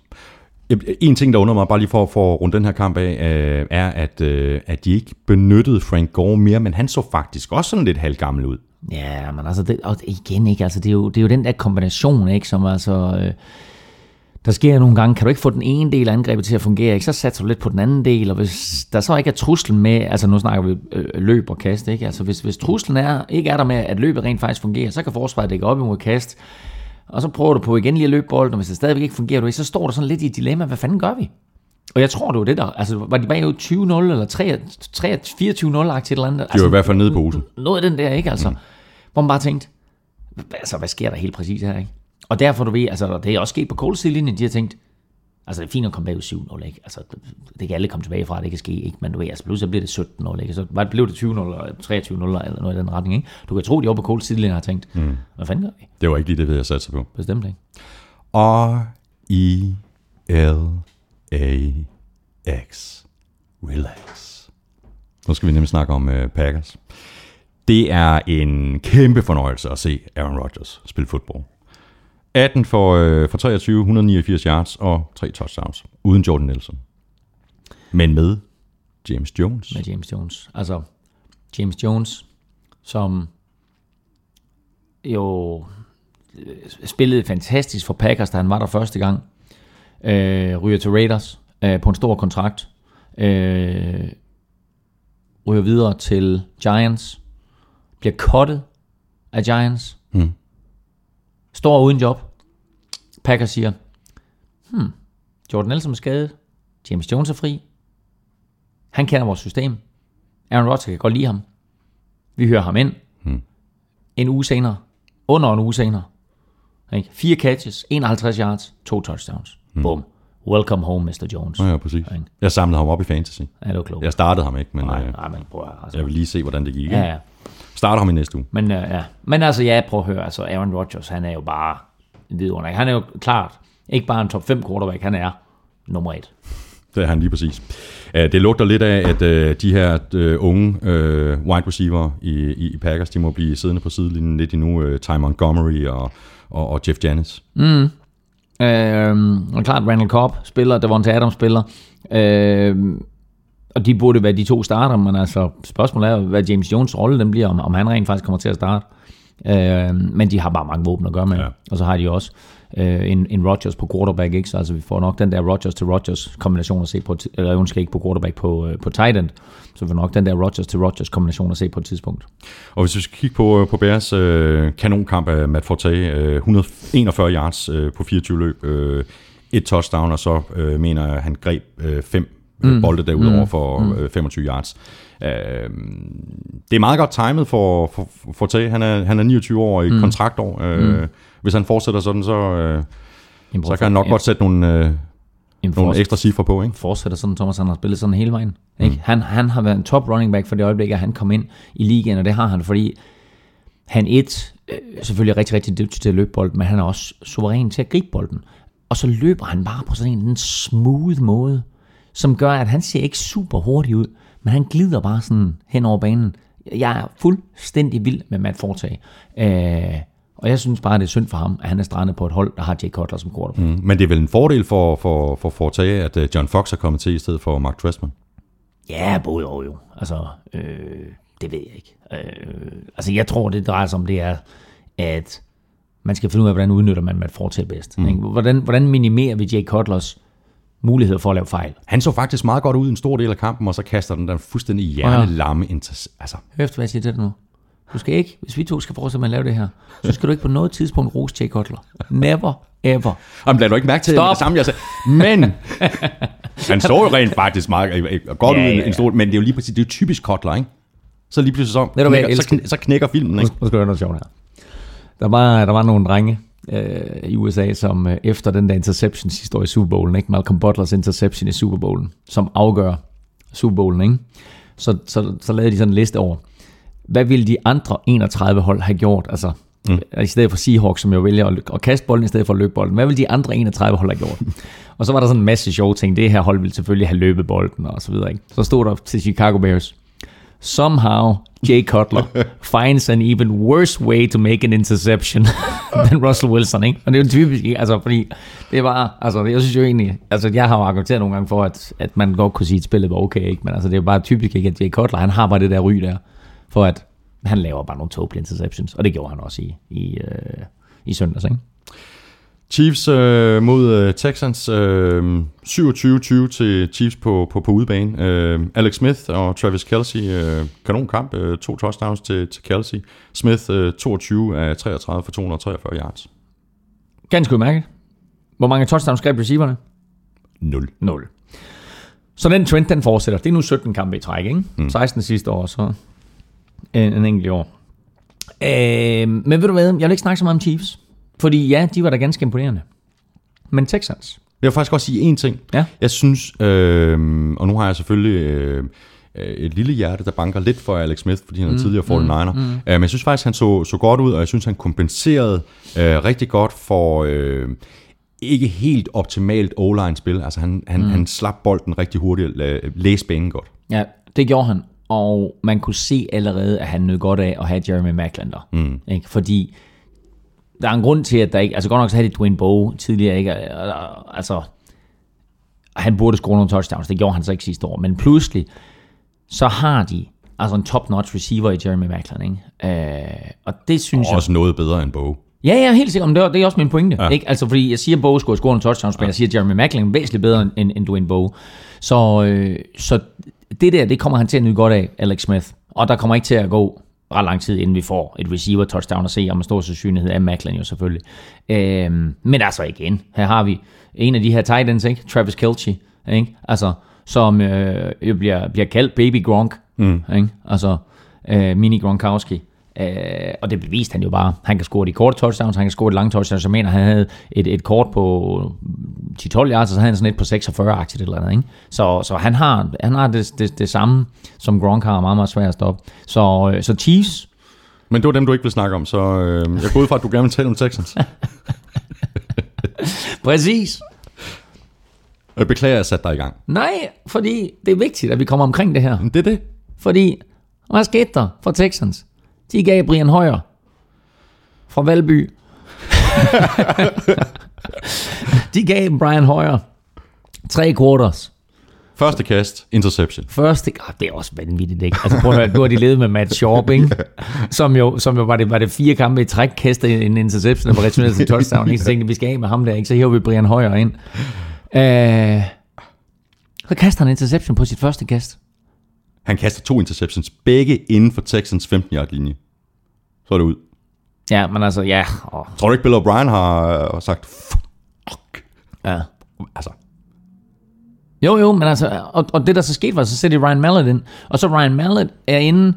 En ting, der undrer mig, bare lige for, for at runde den her kamp af, øh, er, at, øh, at de ikke benyttede Frank Gore mere, men han så faktisk også sådan lidt halvgammel ud. Ja, men altså, det, og igen ikke, altså, det er, jo, det er jo den der kombination, ikke, som altså, øh, der sker nogle gange, kan du ikke få den ene del af angrebet til at fungere, ikke, så satser du lidt på den anden del, og hvis der så ikke er truslen med, altså nu snakker vi øh, løb og kast, ikke, altså hvis, hvis truslen er, ikke er der med, at løbet rent faktisk fungerer, så kan forsvaret dække op imod kast, og så prøver du på igen lige at løbe bolden, og hvis det stadigvæk ikke fungerer, du så står du sådan lidt i et dilemma, hvad fanden gør vi? Og jeg tror, det var det der, altså var de bagud 20-0 eller 3 3 24-0-agtigt eller andet? De var altså, i hvert fald nede på posen. noget af den der, ikke? Altså, mm. Hvor man bare tænkte, altså, hvad sker der helt præcis her, ikke? Og derfor, du ved, altså, det er også sket på Cold linjen de har tænkt, altså, det er fint at komme bagud 7-0, ikke? Altså, det kan alle komme tilbage fra, det kan ske, ikke? Men du ved, altså, pludselig bliver det 17-0, ikke? Så blev det 20-0 eller 23-0 eller noget i den retning, ikke? Du kan tro, de oppe på Cold linjen har tænkt, mm. hvad fanden gør vi? Det var ikke lige det, vi havde sat sig på. Bestemt ikke. R-E-L-A-X. Relax. Nu skal vi nemlig snakke om uh, Packers. Det er en kæmpe fornøjelse at se Aaron Rodgers spille fodbold. 18 for, øh, for 23, 189 yards og 3 touchdowns. Uden Jordan Nelson. Men med James Jones. Med James Jones. Altså, James Jones, som jo øh, spillede fantastisk for Packers, da han var der første gang. Øh, ryger til Raiders øh, på en stor kontrakt. Øh, ryger videre til Giants. Bliver cuttet af Giants. Mm. Står uden job. Packers siger, hmm, Jordan Nelson er skadet. James Jones er fri. Han kender vores system. Aaron Rodgers kan godt lide ham. Vi hører ham ind. Hmm. En uge senere. Under en uge senere. Ikke? Fire catches, 51 yards, to touchdowns. Hmm. Boom. Welcome home, Mr. Jones. Ja, ja, præcis. Ikke? Jeg samlede ham op i fantasy. Ja, det var klogt. Jeg startede ham ikke, men Nej, øh, nej, men prøv at, altså. jeg vil lige se, hvordan det gik. Ja, ja. Starter ham i næste uge. Men, øh, ja. Men altså, ja, prøv at høre. Altså, Aaron Rodgers, han er jo bare en vidunder. Han er jo klart ikke bare en top 5 quarterback, han er nummer 1. Det er han lige præcis. Det lugter lidt af, at øh, de her øh, unge øh, wide receiver i, i, Packers, de må blive siddende på sidelinjen lidt endnu. Ty Montgomery og, og, og Jeff Janis. Øhm, og klart, Randall Cobb spiller, Devonta Adams spiller. Øhm, og de burde være de to starter, men altså spørgsmålet er, hvad James Jones rolle den bliver, om, om han rent faktisk kommer til at starte. Øhm, men de har bare mange våben at gøre med. Ja. Og så har de også øh, en, en Rodgers på quarterback, ikke? Så altså, vi får nok den der Rodgers til Rodgers kombination at se på, eller undskyld ikke på quarterback, på, øh, på tight end. Så vi får nok den der Rodgers til Rodgers kombination at se på et tidspunkt. Og hvis vi skal kigge på, på Bears øh, kanonkamp af Matt Forte, øh, 141 yards øh, på 24 løb, øh, et touchdown, og så øh, mener jeg, han greb øh, fem mm. bolde derudover mm. for øh, 25 yards. Øh, det er meget godt timet for, for, for Forte. Han er, han er 29 år i mm. kontraktår. Øh, mm. Hvis han fortsætter sådan, så, øh, Jamen, så kan han nok godt sætte nogle, øh, Jamen, nogle ekstra cifre på. Ikke? fortsætter sådan, Thomas han har spillet sådan hele vejen. Ikke? Mm. Han, han har været en top running back for det øjeblik, at han kom ind i ligaen, og det har han, fordi han et, øh, selvfølgelig er rigtig, rigtig dygtig til at løbe bolden, men han er også suveræn til at gribe bolden. Og så løber han bare på sådan en, en smooth måde, som gør, at han ser ikke super hurtig ud, men han glider bare sådan hen over banen. Jeg er fuldstændig vild med Matt Forte. Øh, og jeg synes bare, det er synd for ham, at han er strandet på et hold, der har Jay Cutler som quarterback. Mm. Men det er vel en fordel for, for, for Forte, at øh, John Fox er kommet til i stedet for Mark Trestman. Ja, både og jo. Altså, øh, det ved jeg ikke. Øh, altså, jeg tror, det drejer sig om, det er, at man skal finde ud af, hvordan udnytter man Matt Forte bedst. Mm. Hvordan, hvordan minimerer vi Jay Cutlers muligheder for at lave fejl? Han så faktisk meget godt ud i en stor del af kampen, og så kaster den der fuldstændig hjernelamme inter... Altså, Hør efter, hvad jeg siger til dig nu. Du skal ikke, hvis vi to skal fortsætte med at lave det her, så skal du ikke på noget tidspunkt rose Jay Cutler. Never, ever. Jamen, lad du ikke mærke til Stop. det samme, jeg sagde. Men han så jo rent faktisk meget øh, øh, godt Ja, ud i en, ja, ja. en stor... Men det er jo lige præcis, det er jo typisk Kotler, ikke? Så lige pludselig så knækker, så, elsker- knæ, så knækker filmen, ikke? Nu skal jeg høre noget sjovt her. Der var, der var nogle drenge øh, i USA, som øh, efter den der interception sidste år i Super Bowlen, ikke? Malcolm Butlers interception i Super Bowlen, som afgør Super Bowlen, ikke? Så, så, så lavede de sådan en liste over, hvad ville de andre 31 hold have gjort? Altså, mm. i stedet for Seahawks, som jo vælger at, at kaste bolden i stedet for at løbe bolden. Hvad ville de andre 31 hold have gjort? og så var der sådan en masse sjove ting. Det her hold ville selvfølgelig have løbet bolden og så videre. Ikke? Så stod der til Chicago Bears. Somehow, Jay Cutler finds an even worse way to make an interception than Russell Wilson, ikke? Og det er jo typisk, ikke? Altså, fordi det var, altså, jeg synes jo egentlig, altså, jeg har jo argumenteret nogle gange for, at, at man godt kunne sige, at spillet var okay, ikke? Men altså, det er bare typisk ikke, at Jay Cutler, han har bare det der ry der, for at han laver bare nogle tåbelige interceptions, og det gjorde han også i, i, øh, i søndags, ikke? Chiefs øh, mod øh, Texans. Øh, 27-20 til Chiefs på, på, på udebane. Øh, Alex Smith og Travis Kelsey. Øh, kanonkamp. Øh, to touchdowns til, til Kelsey. Smith øh, 22 af 33 for 243 yards. Ganske udmærket. Hvor mange touchdowns greb receiverne? 0. 0. Så den trend, den fortsætter. Det er nu 17 kampe i træk, ikke? Mm. 16 sidste år, så en, en enkelt år. Øh, men ved du hvad, jeg vil ikke snakke så meget om Chiefs. Fordi ja, de var da ganske imponerende. Men Texans, Jeg vil faktisk også sige en ting. Ja. Jeg synes, øh, og nu har jeg selvfølgelig øh, øh, et lille hjerte, der banker lidt for Alex Smith, fordi han er tidligere 49er. Mm. Øh, men jeg synes faktisk, han så, så godt ud, og jeg synes, han kompenserede øh, rigtig godt for øh, ikke helt optimalt O-line-spil. Altså han, han, mm. han slap bolden rigtig hurtigt, og læste banen godt. ja, det gjorde han. Og man kunne se allerede, at han nød godt af at have Jeremy Macklin der. Mm. Ikke? Fordi der er en grund til, at der ikke... Altså godt nok så havde de Dwayne Bowe tidligere, ikke? Altså, han burde score nogle touchdowns. Det gjorde han så ikke sidste år. Men pludselig, så har de altså en top-notch receiver i Jeremy Macklin. Ikke? Øh, og det synes Og jeg... også noget bedre end Bo. Ja, ja, helt sikkert. Men det er, det er også min pointe. Ja. Ikke? Altså, fordi jeg siger, at Bowe skulle have scoret en touchdown, men jeg siger, at Jeremy Macklin er væsentligt bedre end, end, end Dwayne Bowe. Så, øh, så det der, det kommer han til at nyde godt af, Alex Smith. Og der kommer ikke til at gå ret lang tid, inden vi får et receiver touchdown at se, om en stor sandsynlighed af Macklin jo selvfølgelig. Øhm, men altså igen, her har vi en af de her tight ends, ikke? Travis Kelce, ikke? Altså, som øh, bliver, bliver kaldt Baby Gronk, mm. ikke? Altså, øh, Mini Gronkowski. Øh, og det beviste han jo bare. Han kan score de korte touchdowns, han kan score de lange touchdowns. Jeg mener, han havde et, et kort på 10-12 yards, og så havde han sådan et på 46-aktigt eller andet. Ikke? Så, så han har, han har det, det, det samme, som Gronk har, meget, meget svært at stoppe. Så, øh, så Chiefs, Men det var dem, du ikke vil snakke om, så øh, jeg går ud fra, at du gerne vil tale om Texans. præcis. Jeg beklager, at jeg satte dig i gang. Nej, fordi det er vigtigt, at vi kommer omkring det her. Det er det. Fordi, hvad skete der for Texans? De gav Brian Højer fra Valby. de gav Brian Højer tre quarters. Første kast, interception. Første, oh, det er også vanvittigt, ikke? Altså prøv at høre, nu har de levet med Matt Sharp, ikke? Som jo, som jo var, det, var det fire kampe i træk, kastede en interception og var returneret til touchdown, ikke? Så tænkte jeg, vi skal af med ham der, ikke? Så hæver vi Brian Højer ind. Øh, så kaster han en interception på sit første kast. Han kaster to interceptions, begge inden for Texans 15-yard linje. Så er det ud. Ja, men altså, ja. Åh, Tror du ikke, Bill O'Brien har øh, sagt, fuck? ja. Altså, Jo, jo, men altså, og, og det der så skete var, så sætter Ryan Mallett ind, og så Ryan Mallett er inde,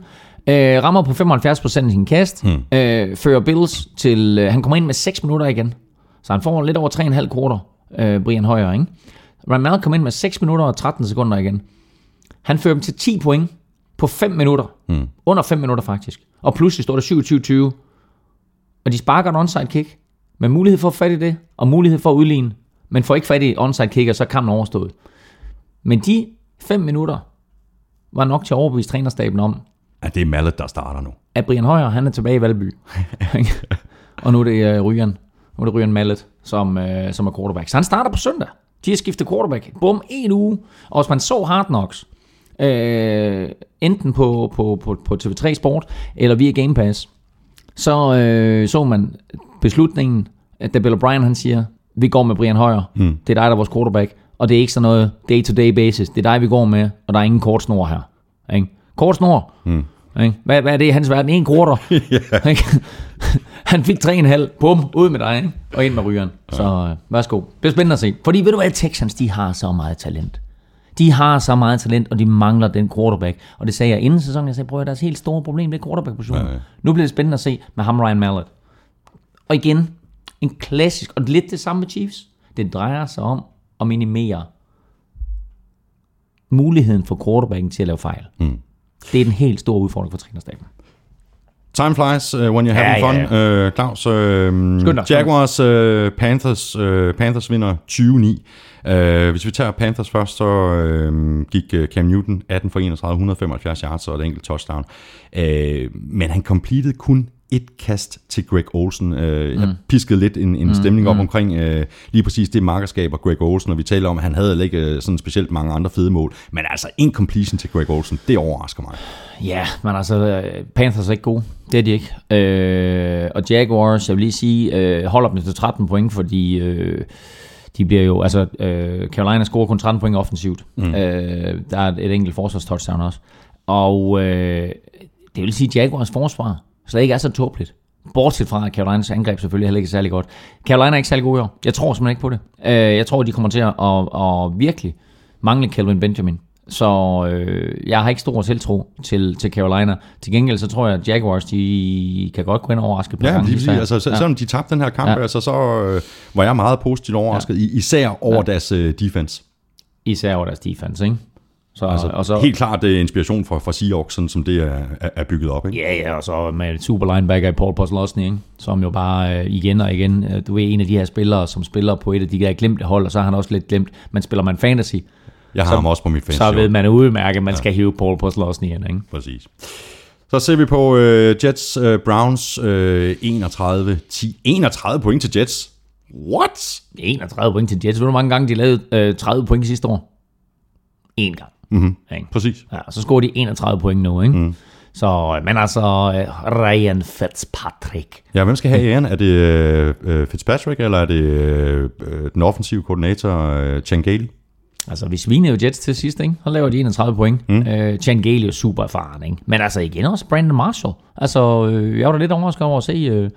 øh, rammer på 75% af sin kast, hmm. øh, fører Bills til, øh, han kommer ind med 6 minutter igen, så han får lidt over 3,5 kvarter, øh, Brian Højer, ikke? Ryan Mallett kommer ind med 6 minutter og 13 sekunder igen. Han fører dem til 10 point på 5 minutter, hmm. under 5 minutter faktisk, og pludselig står der 27-20, og de sparker et onside kick, med mulighed for at få fat i det, og mulighed for at udligne, men får ikke fat i onside kick, og så er kampen overstået. Men de fem minutter var nok til at overbevise trænerstaben om, at det er Mallet, der starter nu. at Brian Højer, han er tilbage i Valby. og nu er det uh, Ryan. Nu er det Ryan Mallet, som, uh, som er quarterback. Så han starter på søndag. De har skiftet quarterback. Bum, en uge. Og hvis man så Hard Knocks, uh, enten på, på, på, på TV3 Sport, eller via Game Pass, så uh, så man beslutningen, at da Bill O'Brien han siger, vi går med Brian Højer. Mm. Det er dig, der er vores quarterback. Og det er ikke sådan noget day-to-day basis. Det er dig, vi går med, og der er ingen kort snor her. Ikke? Kort snor. Mm. Ikke? Hvad, hvad er det i hans verden? En quarter. Ikke? Han fik 3,5. Bum, ud med dig. Ikke? Og ind med rygeren. Så øh, værsgo. Det bliver spændende at se. Fordi ved du hvad, Texans, de har så meget talent. De har så meget talent, og de mangler den quarterback. Og det sagde jeg inden sæsonen. Jeg sagde, prøv at deres helt store problem, det er quarterback-positionen. Ja, ja. Nu bliver det spændende at se med ham Ryan Mallett. Og igen, en klassisk, og lidt det samme med Chiefs. Det drejer sig om at minimere muligheden for quarterbacken til at lave fejl. Mm. Det er den helt store udfordring for trænerstaben. Time flies uh, when you're having Ja, ja, fun. Ja, Uh, Claus, uh. Jaguars, uh, Panthers, uh, Panthers vinder 20-9. Uh, hvis vi tager Panthers først, så uh, gik uh, Cam Newton 18 for 31, 175 yards og et enkelt touchdown. Uh, men han completed kun et kast til Greg Olsen. Uh, mm. Jeg piskede lidt en, en stemning op omkring uh, lige præcis det markerskab og Greg Olsen, og vi taler om, at han havde ikke uh, sådan specielt mange andre fede mål. Men altså, en completion til Greg Olsen, det overrasker mig. Ja, men altså, øh, Panthers er ikke gode. Det er de ikke. Øh, og Jaguars, jeg vil lige sige, øh, holder dem til 13 point, fordi øh, de bliver jo, altså, øh, Carolina scorer kun 13 point offensivt. Mm. Øh, der er et enkelt forsvarstouchdown også. Og øh, det vil sige, at Jaguars forsvar slet ikke er så tåbeligt. Bortset fra, at Carolinas angreb selvfølgelig heller ikke er særlig godt. Carolina er ikke særlig god i år. Jeg tror simpelthen ikke på det. Øh, jeg tror, de kommer til at, at, at virkelig mangle Kelvin Benjamin. Så øh, jeg har ikke stor tiltro til, til Carolina. Til gengæld så tror jeg, at Jaguars de kan godt gå ind og overraske på Ja, gange. lige, altså, selv, selvom de tabte den her kamp, ja. Ja. altså, så øh, var jeg meget positivt overrasket, ja. især over ja. deres øh, defense. Især over deres defense, ikke? Så, Altså, og så, Helt klart det er inspiration fra, fra Seahawks, sådan som det er, er, er bygget op. Ikke? Ja, ja, og så med super linebacker i Paul Postlosny, ikke? som jo bare øh, igen og igen, øh, du er en af de her spillere, som spiller på et af de der glemte hold, og så har han også lidt glemt, men spiller man fantasy, Jeg har så- ham også på mit fans. så ved man udmærket, at man skal hive Paul Postlosny ind. Ikke? Præcis. Så ser vi på øh, Jets øh, Browns øh, 31-10. 31 point til Jets. What? 31 point til Jets. Ved du, hvor mange gange de lavede øh, 30 point sidste år? En gang. Mm-hmm. Ikke? Præcis. Ja, så scorer de 31 point nu, ikke? Mm. Så, øh, men altså, øh, Ryan Fitzpatrick. Ja, hvem skal have æren? Er det øh, øh, Fitzpatrick, eller er det øh, den offensive koordinator, øh, Chan Gailey? Altså, vi svinede jo Jets til sidst, ikke? Så laver de 31 point. Mm. Øh, Chan Gailey er super erfaren, ikke? Men altså igen også Brandon Marshall. Altså, øh, jeg var da lidt overrasket over at se, øh,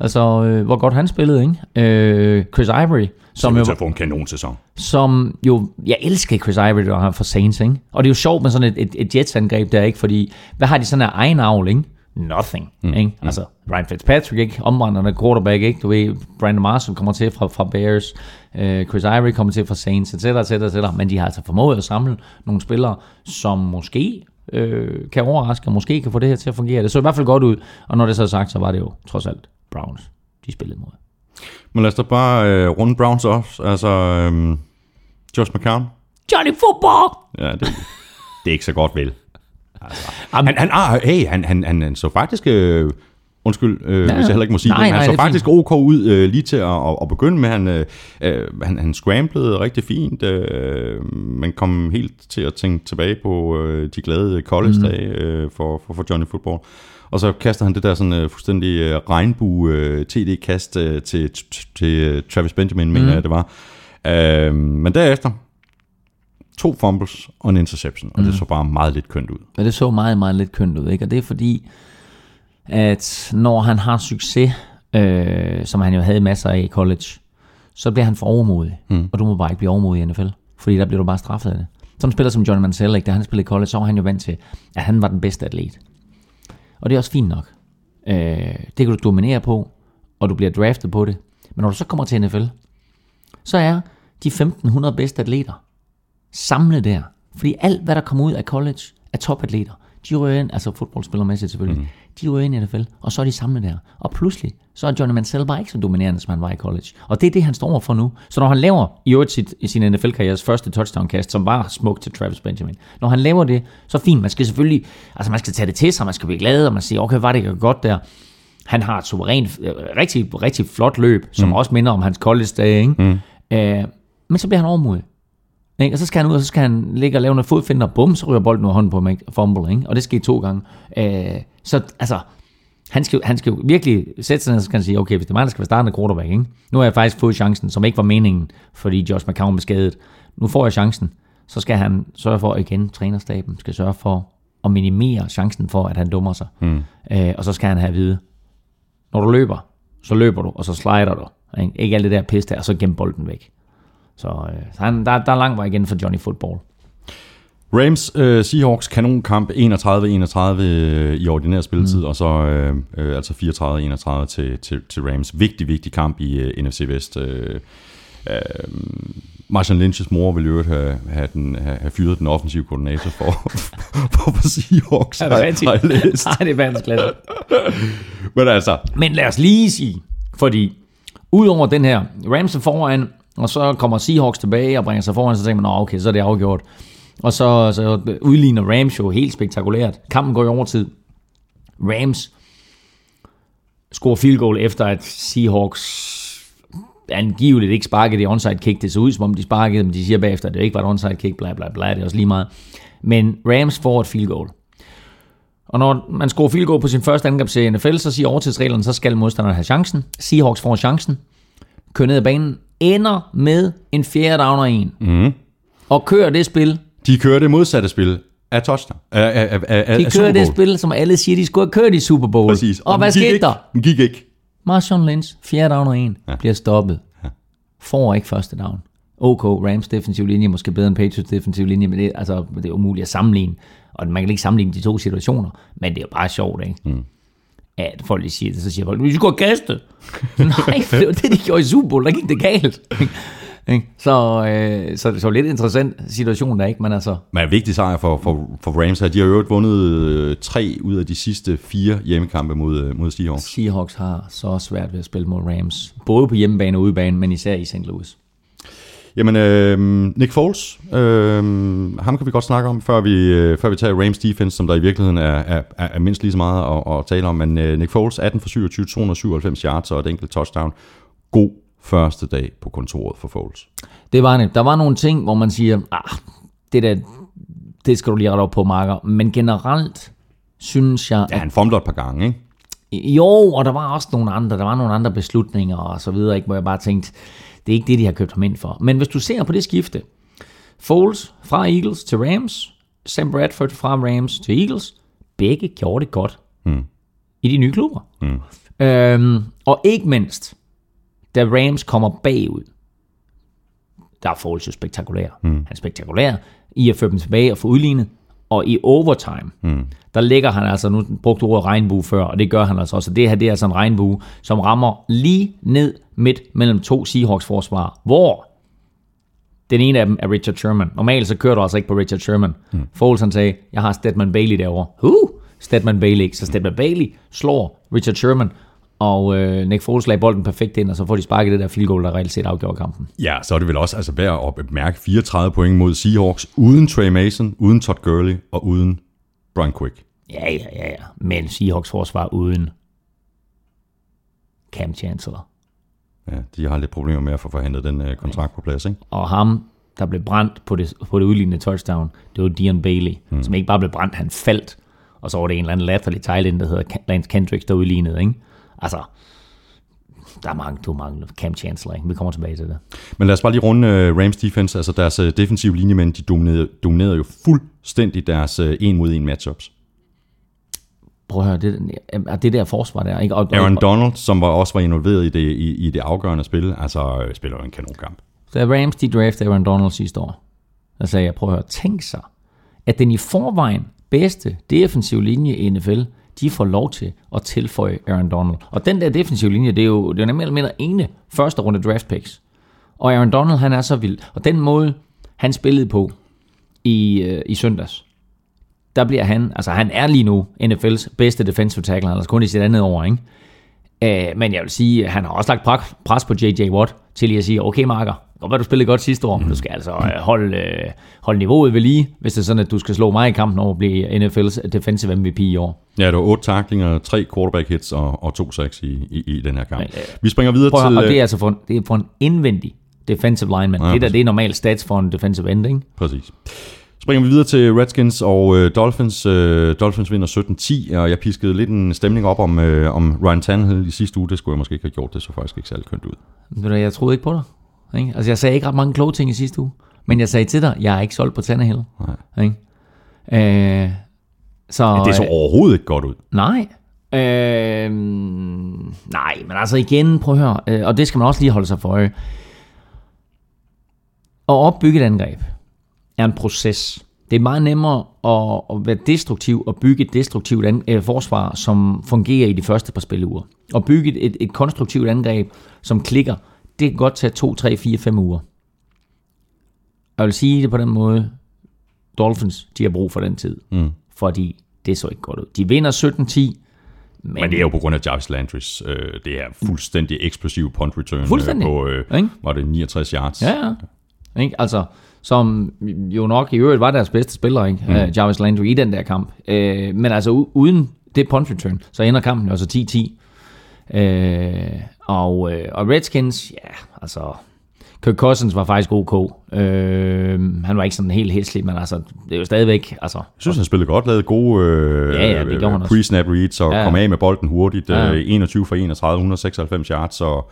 altså, øh, hvor godt han spillede, ikke? Øh, Chris Ivory, som jo, til at få en kanon sæson. som jo, jeg elsker Chris Ivory, der har for Saints, ikke? Og det er jo sjovt med sådan et, et, et Jets-angreb der, ikke? Fordi, hvad har de sådan af egen avl, ikke? Nothing, mm. ikke? Altså, Ryan Fitzpatrick, ikke? Omvandrende quarterback, ikke? Du ved, Brandon Marshall kommer til fra, fra Bears, øh, Chris Ivory kommer til fra Saints, etc., etc., etc., men de har altså formået at samle nogle spillere, som måske øh, kan overraske, og måske kan få det her til at fungere. Det så i hvert fald godt ud, og når det så er sagt, så var det jo trods alt Browns, de spillede mod. Men lad os da bare øh, runde Browns også. Altså, øh, Josh McCown. Johnny Football! Ja, det, det er ikke så godt vel. Jamen, Han, han, ah, hey, han, han, han, han så faktisk... Øh, undskyld, øh, ja, hvis jeg heller ikke må sige nej, det, men han nej, så det er faktisk ok ud øh, lige til at, at, at begynde med. Han, øh, øh, han, han scramblede rigtig fint. Øh, man kom helt til at tænke tilbage på øh, de glade college-dage øh, for, for, for Johnny Football. Og så kaster han det der sådan øh, fuldstændig øh, regnbue øh, øh, til, til, øh, Travis Benjamin, mener jeg det var. Øh, men derefter, to fumbles og en interception, og det så bare meget lidt kønt ud. Men det så meget, meget lidt kønt ud, ikke? Og det er fordi, at når han har succes, øh, som han jo havde masser af i college, så bliver han for overmodig. Mm. Og du må bare ikke blive overmodig i NFL. Fordi der bliver du bare straffet af det. Som spiller som Johnny Manziel, ikke? da han spillede i college, så var han jo vant til, at han var den bedste atlet. Og det er også fint nok. Øh, det kan du dominere på, og du bliver draftet på det. Men når du så kommer til NFL, så er de 1500 bedste atleter samlet der. Fordi alt, hvad der kommer ud af college, er topatleter. De ryger ind, altså fodboldspillermæssigt selvfølgelig, mm de ryger ind i NFL, og så er de samlet der. Og pludselig, så er Johnny Manziel bare ikke så dominerende, som han var i college. Og det er det, han står over for nu. Så når han laver i øvrigt sit, i sin NFL-karrieres første touchdown-kast, som var smukt til Travis Benjamin, når han laver det, så fint. Man skal selvfølgelig, altså man skal tage det til sig, man skal blive glad, og man siger, okay, var det godt der. Han har et suverænt, øh, rigtig, rigtig flot løb, som mm. også minder om hans college-dage, ikke? Mm. Øh, men så bliver han overmodig. Ikke? Og så skal han ud, og så skal han ligge og lave noget fodfinder, bum, så ryger bolden ud af hånden på mig, fumble, ikke? og det skete to gange. Øh, så altså, han skal, han skal jo virkelig sætte sig ned, så han sige, okay, hvis det er mig, der skal være startende quarterback, ikke? nu har jeg faktisk fået chancen, som ikke var meningen, fordi Josh McCown blev skadet. Nu får jeg chancen, så skal han sørge for, igen, trænerstaben skal sørge for at minimere chancen for, at han dummer sig. Mm. Øh, og så skal han have at vide, når du løber, så løber du, og så slider du. Ikke, ikke alt det der pis der, og så gem bolden væk. Så, øh, så han, der, der er lang vej igen for Johnny Football. Rams øh, Seahawks kanonkamp 31-31 øh, i ordinær spilletid, mm. og så øh, øh, altså 34-31 til, til, til Rams. Vigtig, vigtig kamp i øh, NFC Vest. Øh, øh, Marshall Lynch's mor ville jo have, have, den, have, have fyret den offensive koordinator for, for, for Seahawks. Er det rigtigt? Har jeg læst. Nej, det er verdensklasse. Men altså, Men lad os lige sige, fordi udover den her, Rams er foran, og så kommer Seahawks tilbage og bringer sig foran, så tænker man, okay, så er det afgjort. Og så, så udligner Rams jo helt spektakulært. Kampen går i overtid. Rams scorer field goal efter, at Seahawks angiveligt ikke sparkede det onside kick. Det så ud, som om de sparkede, men de siger bagefter, at det ikke var et onside kick, bla bla bla, det er også lige meget. Men Rams får et field goal. Og når man scorer field goal på sin første angrebsserie i NFL, så siger overtidsreglerne, så skal modstanderen have chancen. Seahawks får chancen. Kører ned ad banen. Ender med en fjerde down og en. Mm. Og kører det spil. De kører det modsatte spil. af touchdown. Af, af, af, af, De af kører det spil, som alle siger, de skulle have kørt i Super Bowl. Præcis. Og, hvad den gik skete ikke. der? Den gik ikke. Marshawn Lynch, fjerde down og en, ja. bliver stoppet. Ja. Får ikke første down. OK, Rams defensiv linje, måske bedre end Patriots defensiv linje, men det, altså, det er umuligt at sammenligne. Og man kan ikke sammenligne de to situationer, men det er jo bare sjovt, ikke? Mm. At folk lige siger det, så siger folk, vi skulle have kastet. Nej, det var det, de gjorde i Super Bowl, der gik det galt. Ikke? så, øh, så det så lidt interessant situation der, ikke? Men altså, Men en vigtig sejr for, for, for Rams her. De har jo øvrigt vundet øh, tre ud af de sidste fire hjemmekampe mod, øh, mod Seahawks. Seahawks har så svært ved at spille mod Rams. Både på hjemmebane og udebane, men især i St. Louis. Jamen, øh, Nick Foles, øh, ham kan vi godt snakke om, før vi, øh, før vi tager Rams defense, som der i virkeligheden er, er, er, er mindst lige så meget at, at tale om. Men øh, Nick Foles, 18 for 27, 297 yards og et enkelt touchdown. God første dag på kontoret for Foles. Det var det. Der var nogle ting, hvor man siger, ah, det der, det skal du lige rette op på, Marker. Men generelt synes jeg, Ja, han fumler et par gange, ikke? jo, og der var også nogle andre, der var nogle andre beslutninger og så videre, ikke, hvor jeg bare tænkte, det er ikke det, de har købt ham ind for. Men hvis du ser på det skifte, Foles fra Eagles til Rams, Sam Bradford fra Rams til Eagles, begge gjorde det godt mm. i de nye klubber. Mm. Øhm, og ikke mindst, da Rams kommer bagud, der er Foles jo spektakulær. Mm. Han er spektakulær i at føre dem tilbage og få udlignet. Og i overtime, mm. der ligger han altså, nu brugte ordet regnbue før, og det gør han altså også. Og det her, det er altså en regnbue, som rammer lige ned midt mellem to Seahawks-forsvar, hvor den ene af dem er Richard Sherman. Normalt så kører du altså ikke på Richard Sherman. Mm. Foles han sagde, jeg har Stedman Bailey derovre. Huh! Stedman Bailey. Så Stedman Bailey slår Richard Sherman, og øh, Nick Foles lagde bolden perfekt ind, og så får de sparket det der field goal, der reelt set afgjorde kampen. Ja, så er det vel også altså værd at bemærke 34 point mod Seahawks, uden Trey Mason, uden Todd Gurley og uden Brian Quick. Ja, ja, ja, ja. Men Seahawks forsvar uden Cam Chancellor. Ja, de har lidt problemer med at få forhandlet den uh, kontrakt på plads, ikke? Og ham, der blev brændt på det, på det udlignende touchdown, det var Dion Bailey, mm. som ikke bare blev brændt, han faldt. Og så var det en eller anden latterlig tight der hedder Lance Kendricks, der udlignede, ikke? Altså, der er mange, du mangler Cam Chancellor, ikke? Vi kommer tilbage til det. Men lad os bare lige runde uh, Rams defense. Altså deres uh, defensive linjemænd, de dominerede, dominerede jo fuldstændig deres uh, en mod en matchups. Prøv at høre, det, er det der forsvar der, ikke? Og, Aaron og, Donald, som var også var involveret i det, i, i det afgørende spil, altså spiller jo en kanonkamp. Da Rams de draftede Aaron Donald sidste år, der sagde jeg, prøv at høre, tænk sig, at den i forvejen bedste defensive linje i NFL, de får lov til at tilføje Aaron Donald. Og den der defensive linje, det er jo, det er jo nemlig mindre ene første runde draft picks. Og Aaron Donald, han er så vild. Og den måde, han spillede på i, øh, i søndags, der bliver han, altså han er lige nu NFL's bedste defensive tackle, altså kun i sit andet år, ikke? Uh, men jeg vil sige, at han har også lagt pres- på J.J. Watt til lige at sige, okay Marker, godt være, du spillede godt sidste år, men du skal altså holde, uh, holde niveauet ved lige, hvis det er sådan, at du skal slå mig i kampen over at blive NFL's defensive MVP i år. Ja, det var otte taklinger, tre quarterback hits og, og to sacks i, i, i den her kamp. Men, øh, Vi springer videre Prøv, til... og det øh, er altså for en, det er for en indvendig defensive lineman. Ja, det der, det er normalt stats for en defensive end, ikke? Præcis. Springer vi videre til Redskins og øh, Dolphins. Øh, Dolphins vinder 17-10, og jeg piskede lidt en stemning op om, øh, om Ryan Tannehill i sidste uge. Det skulle jeg måske ikke have gjort. Det så faktisk ikke særlig kønt ud. Jeg troede ikke på dig. Ikke? Altså, jeg sagde ikke ret mange kloge ting i sidste uge. Men jeg sagde til dig, jeg er ikke solgt på Tannehill. Nej. Ikke? Øh, så, Det så øh, overhovedet ikke godt ud. Nej. Øh, nej, men altså igen, prøv at høre, øh, og det skal man også lige holde sig for øje. At opbygge et angreb er en proces. Det er meget nemmere at, at være destruktiv og bygge et destruktivt an, øh, forsvar, som fungerer i de første par spilleuger. Og bygge et, et, et konstruktivt angreb, som klikker, det kan godt tage 2, 3, 4, 5 uger. Jeg vil sige det på den måde, Dolphins, de har brug for den tid. Mm. Fordi det så ikke godt ud. De vinder 17-10, men, Men det er jo på grund af Jarvis Landrys. Øh, det er fuldstændig eksplosiv punt return øh, Fuldstændig. på, øh, var det 69 yards. Ja, ja. Ikke? Altså, som jo nok i øvrigt var deres bedste spiller, ikke? Mm. Uh, Jarvis Landry i den der kamp. Uh, men altså uden det punt return, så ender kampen jo altså 10-10. Uh, og, uh, og Redskins, ja, altså... Kirk Cousins var faktisk ok. Uh, han var ikke sådan helt hæslig, men altså, det er jo stadigvæk... Altså, Jeg synes, han spillede godt, lavede gode øh, Ja, ja, det også. pre-snap reads, og Ja, ja. kom af med bolden hurtigt. Ja. Øh, 21 for 31, 196 yards, og,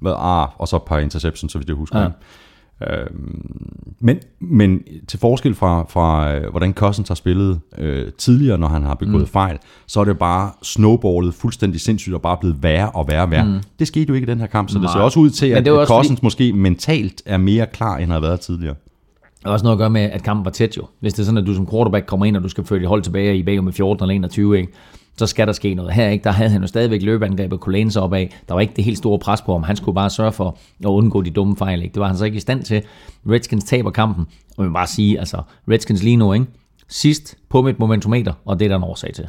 hvad, ah, og så et par interceptions, så vidt jeg husker. Ja. Ja. Men, men til forskel fra, fra øh, hvordan Cousins har spillet øh, tidligere, når han har begået mm. fejl, så er det bare snowballet fuldstændig sindssygt og bare blevet værre og værre og værre. Mm. Det skete jo ikke i den her kamp, så Nej. det ser også ud til, at, at Cousins fordi- måske mentalt er mere klar, end han har været tidligere. Det har også noget at gøre med, at kampen var tæt jo. Hvis det er sådan, at du som quarterback kommer ind, og du skal føre dit hold tilbage i bagud med 14 eller 21, ikke? Så skal der ske noget. Her ikke, der havde han jo stadigvæk løbeangrebet kunne læne sig op af. Der var ikke det helt store pres på ham. Han skulle bare sørge for at undgå de dumme fejl. Ikke? Det var han så ikke i stand til. Redskins taber kampen. Og man bare sige, altså Redskins lige nu, ikke? sidst på mit momentometer, og det er der en årsag til.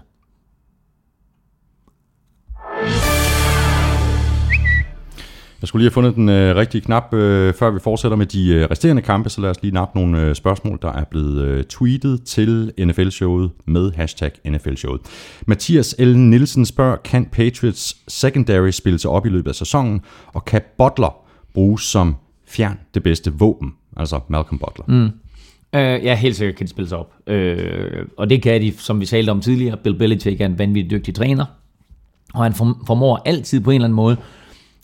Jeg skulle lige have fundet den øh, rigtige knap, øh, før vi fortsætter med de øh, resterende kampe, så lad os lige nappe nogle øh, spørgsmål, der er blevet øh, tweetet til NFL-showet med hashtag NFL-showet. Mathias L. Nielsen spørger, kan Patriots secondary spille sig op i løbet af sæsonen, og kan Butler bruges som fjern det bedste våben, altså Malcolm Butler? Mm. Øh, ja, helt sikkert kan de spille sig op. Øh, og det kan de, som vi talte om tidligere. Bill Belichick er en vanvittig dygtig træner. Og han formår altid på en eller anden måde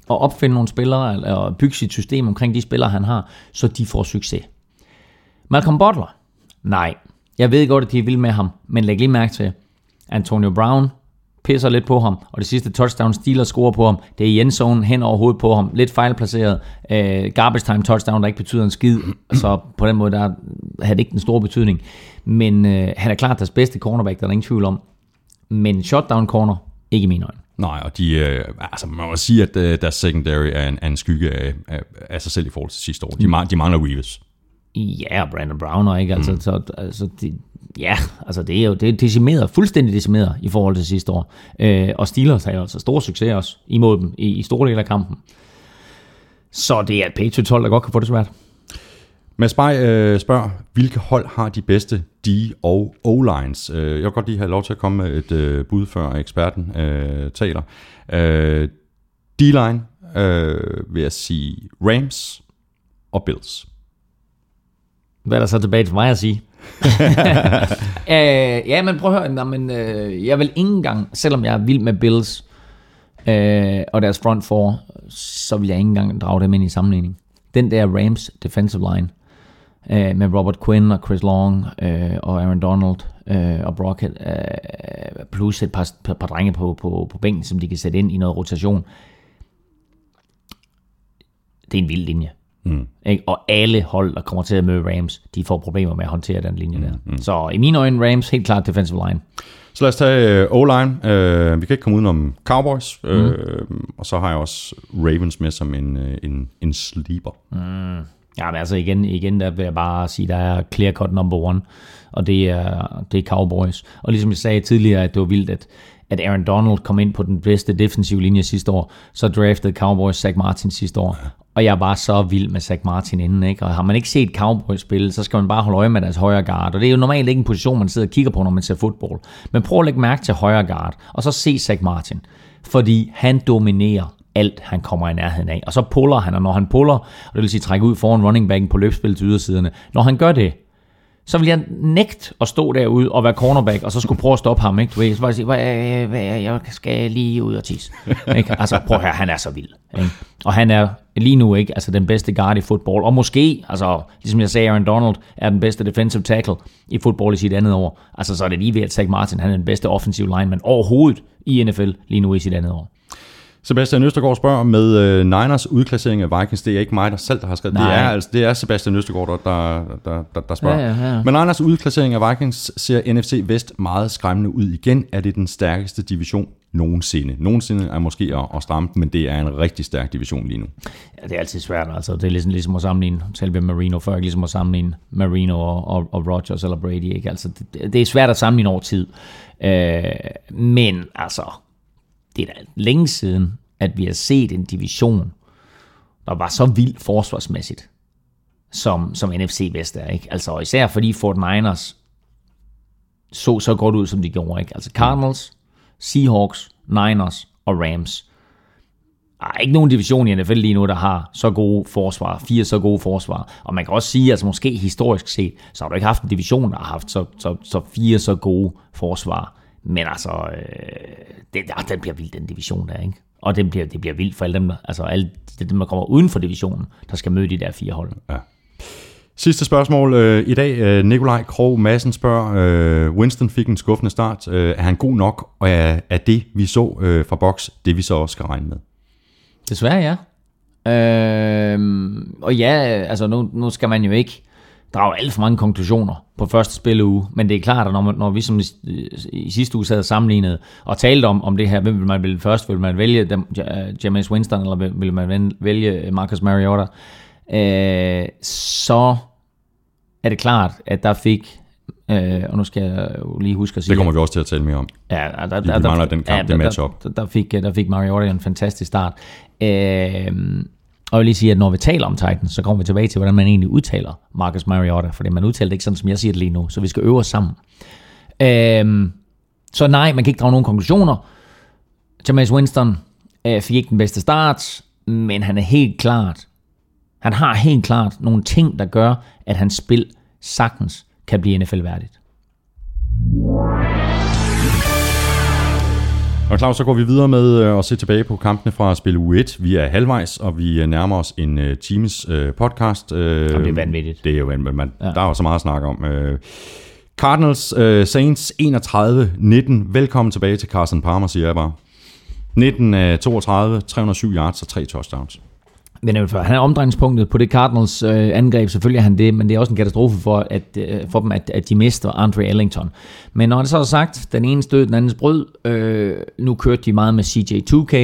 at opfinde nogle spillere, eller bygge sit system omkring de spillere, han har, så de får succes. Malcolm Butler? Nej. Jeg ved godt, at de er vilde med ham, men læg lige mærke til, Antonio Brown pisser lidt på ham, og det sidste touchdown Steelers scorer på ham, det er i endzone hen over hovedet på ham, lidt fejlplaceret, øh, garbage time touchdown, der ikke betyder en skid, så på den måde, der havde det ikke den store betydning. Men øh, han er klart deres bedste cornerback, der er der ingen tvivl om. Men shutdown corner, ikke i mine øjne. Nej, og de, øh, altså man må sige, at øh, deres secondary er en, er en skygge af, af, af sig selv i forhold til sidste år. De, mm. de mangler Reeves. Ja, og Brandon Browner, ikke? Altså, mm. så, altså de, ja, altså det er jo det er decimeret, fuldstændig decimeret i forhold til sidste år. Øh, og Steelers har jo altså stor succes også imod dem i, i store dele af kampen. Så det er et Patriots hold, der godt kan få det svært. Mads Bay øh, spørger, hvilke hold har de bedste D- og O-lines? Øh, jeg vil godt lige have lov til at komme med et øh, bud, før eksperten øh, taler. Øh, D-line øh, vil jeg sige Rams og Bills. Hvad er der så tilbage til mig at sige? øh, ja, men prøv at høre. Nå, men, øh, jeg vil ikke engang, selvom jeg er vild med Bills øh, og deres front four, så vil jeg ikke engang drage dem ind i sammenligning. Den der Rams defensive line, øh, med Robert Quinn og Chris Long øh, og Aaron Donald øh, og Brockett, øh, plus et par, par, par drenge på, på, på bænken, som de kan sætte ind i noget rotation. Det er en vild linje. Mm. Ikke? Og alle hold, der kommer til at møde Rams, de får problemer med at håndtere den linje der. Mm. Så i mine øjne, Rams helt klart defensive line. Så lad os tage øh, O-line. Øh, vi kan ikke komme udenom Cowboys. Mm. Øh, og så har jeg også Ravens med som en, øh, en, en sleeper. Mm. Ja, men altså igen, igen der vil jeg bare sige, der er clear cut number one, og det er, det er Cowboys. Og ligesom jeg sagde tidligere, at det var vildt, at, at Aaron Donald kom ind på den bedste defensive linje sidste år, så draftede Cowboys Zach Martin sidste år. Og jeg er bare så vild med Zach Martin inden, ikke? Og har man ikke set Cowboys spille, så skal man bare holde øje med deres højre guard. Og det er jo normalt ikke en position, man sidder og kigger på, når man ser fodbold. Men prøv at lægge mærke til højre guard, og så se Zach Martin. Fordi han dominerer alt, han kommer i nærheden af. Og så puller han, og når han puller, og det vil sige trække ud foran running backen på løbspil til ydersiderne, når han gør det, så vil jeg nægt at stå derude og være cornerback, og så skulle prøve at stoppe ham, ikke? Du ved, så bare sige, hvad, hvad, jeg skal lige ud og tisse. ikke? Altså, prøv at høre, han er så vild. Ikke? Og han er lige nu ikke altså den bedste guard i fodbold, og måske, altså, ligesom jeg sagde, Aaron Donald er den bedste defensive tackle i fodbold i sit andet år. Altså, så er det lige ved, at Zach Martin, han er den bedste offensive lineman overhovedet i NFL lige nu i sit andet år. Sebastian Østergaard spørger med øh, Niners udklassering af Vikings. Det er ikke mig der selv, der har skrevet. Det Nej. er, altså, det er Sebastian Østergaard, der, der, der, der, der spørger. Ja, ja, ja. Men Niners udklassering af Vikings ser NFC Vest meget skræmmende ud igen. Er det den stærkeste division nogensinde? Nogensinde er måske at, at stramme men det er en rigtig stærk division lige nu. Ja, det er altid svært. Altså. Det er ligesom, ligesom at sammenligne, selv med Marino før, ikke ligesom at sammenligne Marino og, og, og Rodgers eller Brady. Ikke? Altså, det, det er svært at sammenligne over tid. Øh, men altså, det er da længe siden, at vi har set en division, der var så vild forsvarsmæssigt, som, som NFC Vest er. Ikke? Altså, især fordi Fort Niners så så godt ud, som de gjorde. Ikke? Altså Cardinals, Seahawks, Niners og Rams. Der er ikke nogen division i NFL lige nu, der har så gode forsvar, fire så gode forsvar. Og man kan også sige, altså måske historisk set, så har du ikke haft en division, der har haft så, så, så fire så gode forsvar. Men altså, øh, det, ja, den bliver vild, den division der, ikke? Og det bliver, det bliver vildt for alle dem, altså alle dem, der kommer uden for divisionen, der skal møde de der fire hold. Ja. Sidste spørgsmål øh, i dag. Øh, Nikolaj Krog Madsen spørger, øh, Winston fik en skuffende start. Øh, er han god nok, og er, er det, vi så øh, fra boks, det vi så også skal regne med? Desværre ja. Øh, og ja, altså nu, nu skal man jo ikke drage alt for mange konklusioner på første spilleuge, men det er klart, at når, man, når vi som i, i sidste uge sad sammenlignet og talte om, om det her, hvem vil man vælge først? Vil man vælge dem, James Winston, eller vil, vil man vælge Marcus Mariota? Øh, så er det klart, at der fik Øh, og nu skal jeg jo lige huske at sige... Det kommer vi også til at tale mere om. Ja, der, der, der, vi mangler den kamp, ja, det match op. Der, der, fik, der fik Mariota en fantastisk start. Øh, og jeg vil lige sige, at når vi taler om Titans, så kommer vi tilbage til, hvordan man egentlig udtaler Marcus Mariota, fordi man udtaler det ikke sådan, som jeg siger det lige nu, så vi skal øve os sammen. Øhm, så nej, man kan ikke drage nogen konklusioner. Jameis Winston øh, fik ikke den bedste start, men han er helt klart, han har helt klart nogle ting, der gør, at hans spil sagtens kan blive NFL-værdigt. Og Claus, så går vi videre med øh, at se tilbage på kampene fra spil U1. Vi er halvvejs, og vi øh, nærmer os en uh, times podcast. Jamen, det er vanvittigt. Det er jo vanvittigt. Man, ja. Der er jo så meget at snakke om. Cardinals uh, Saints 31-19. Velkommen tilbage til Carson Palmer, siger jeg bare. 19 af 32, 307 yards og 3 touchdowns. Men han er omdrejningspunktet på det Cardinals øh, angreb, selvfølgelig er han det, men det er også en katastrofe for, at, øh, for dem, at, at de mister Andre Ellington. Men når det så er sagt, den ene stød, den andens brød, øh, nu kørte de meget med CJ2K,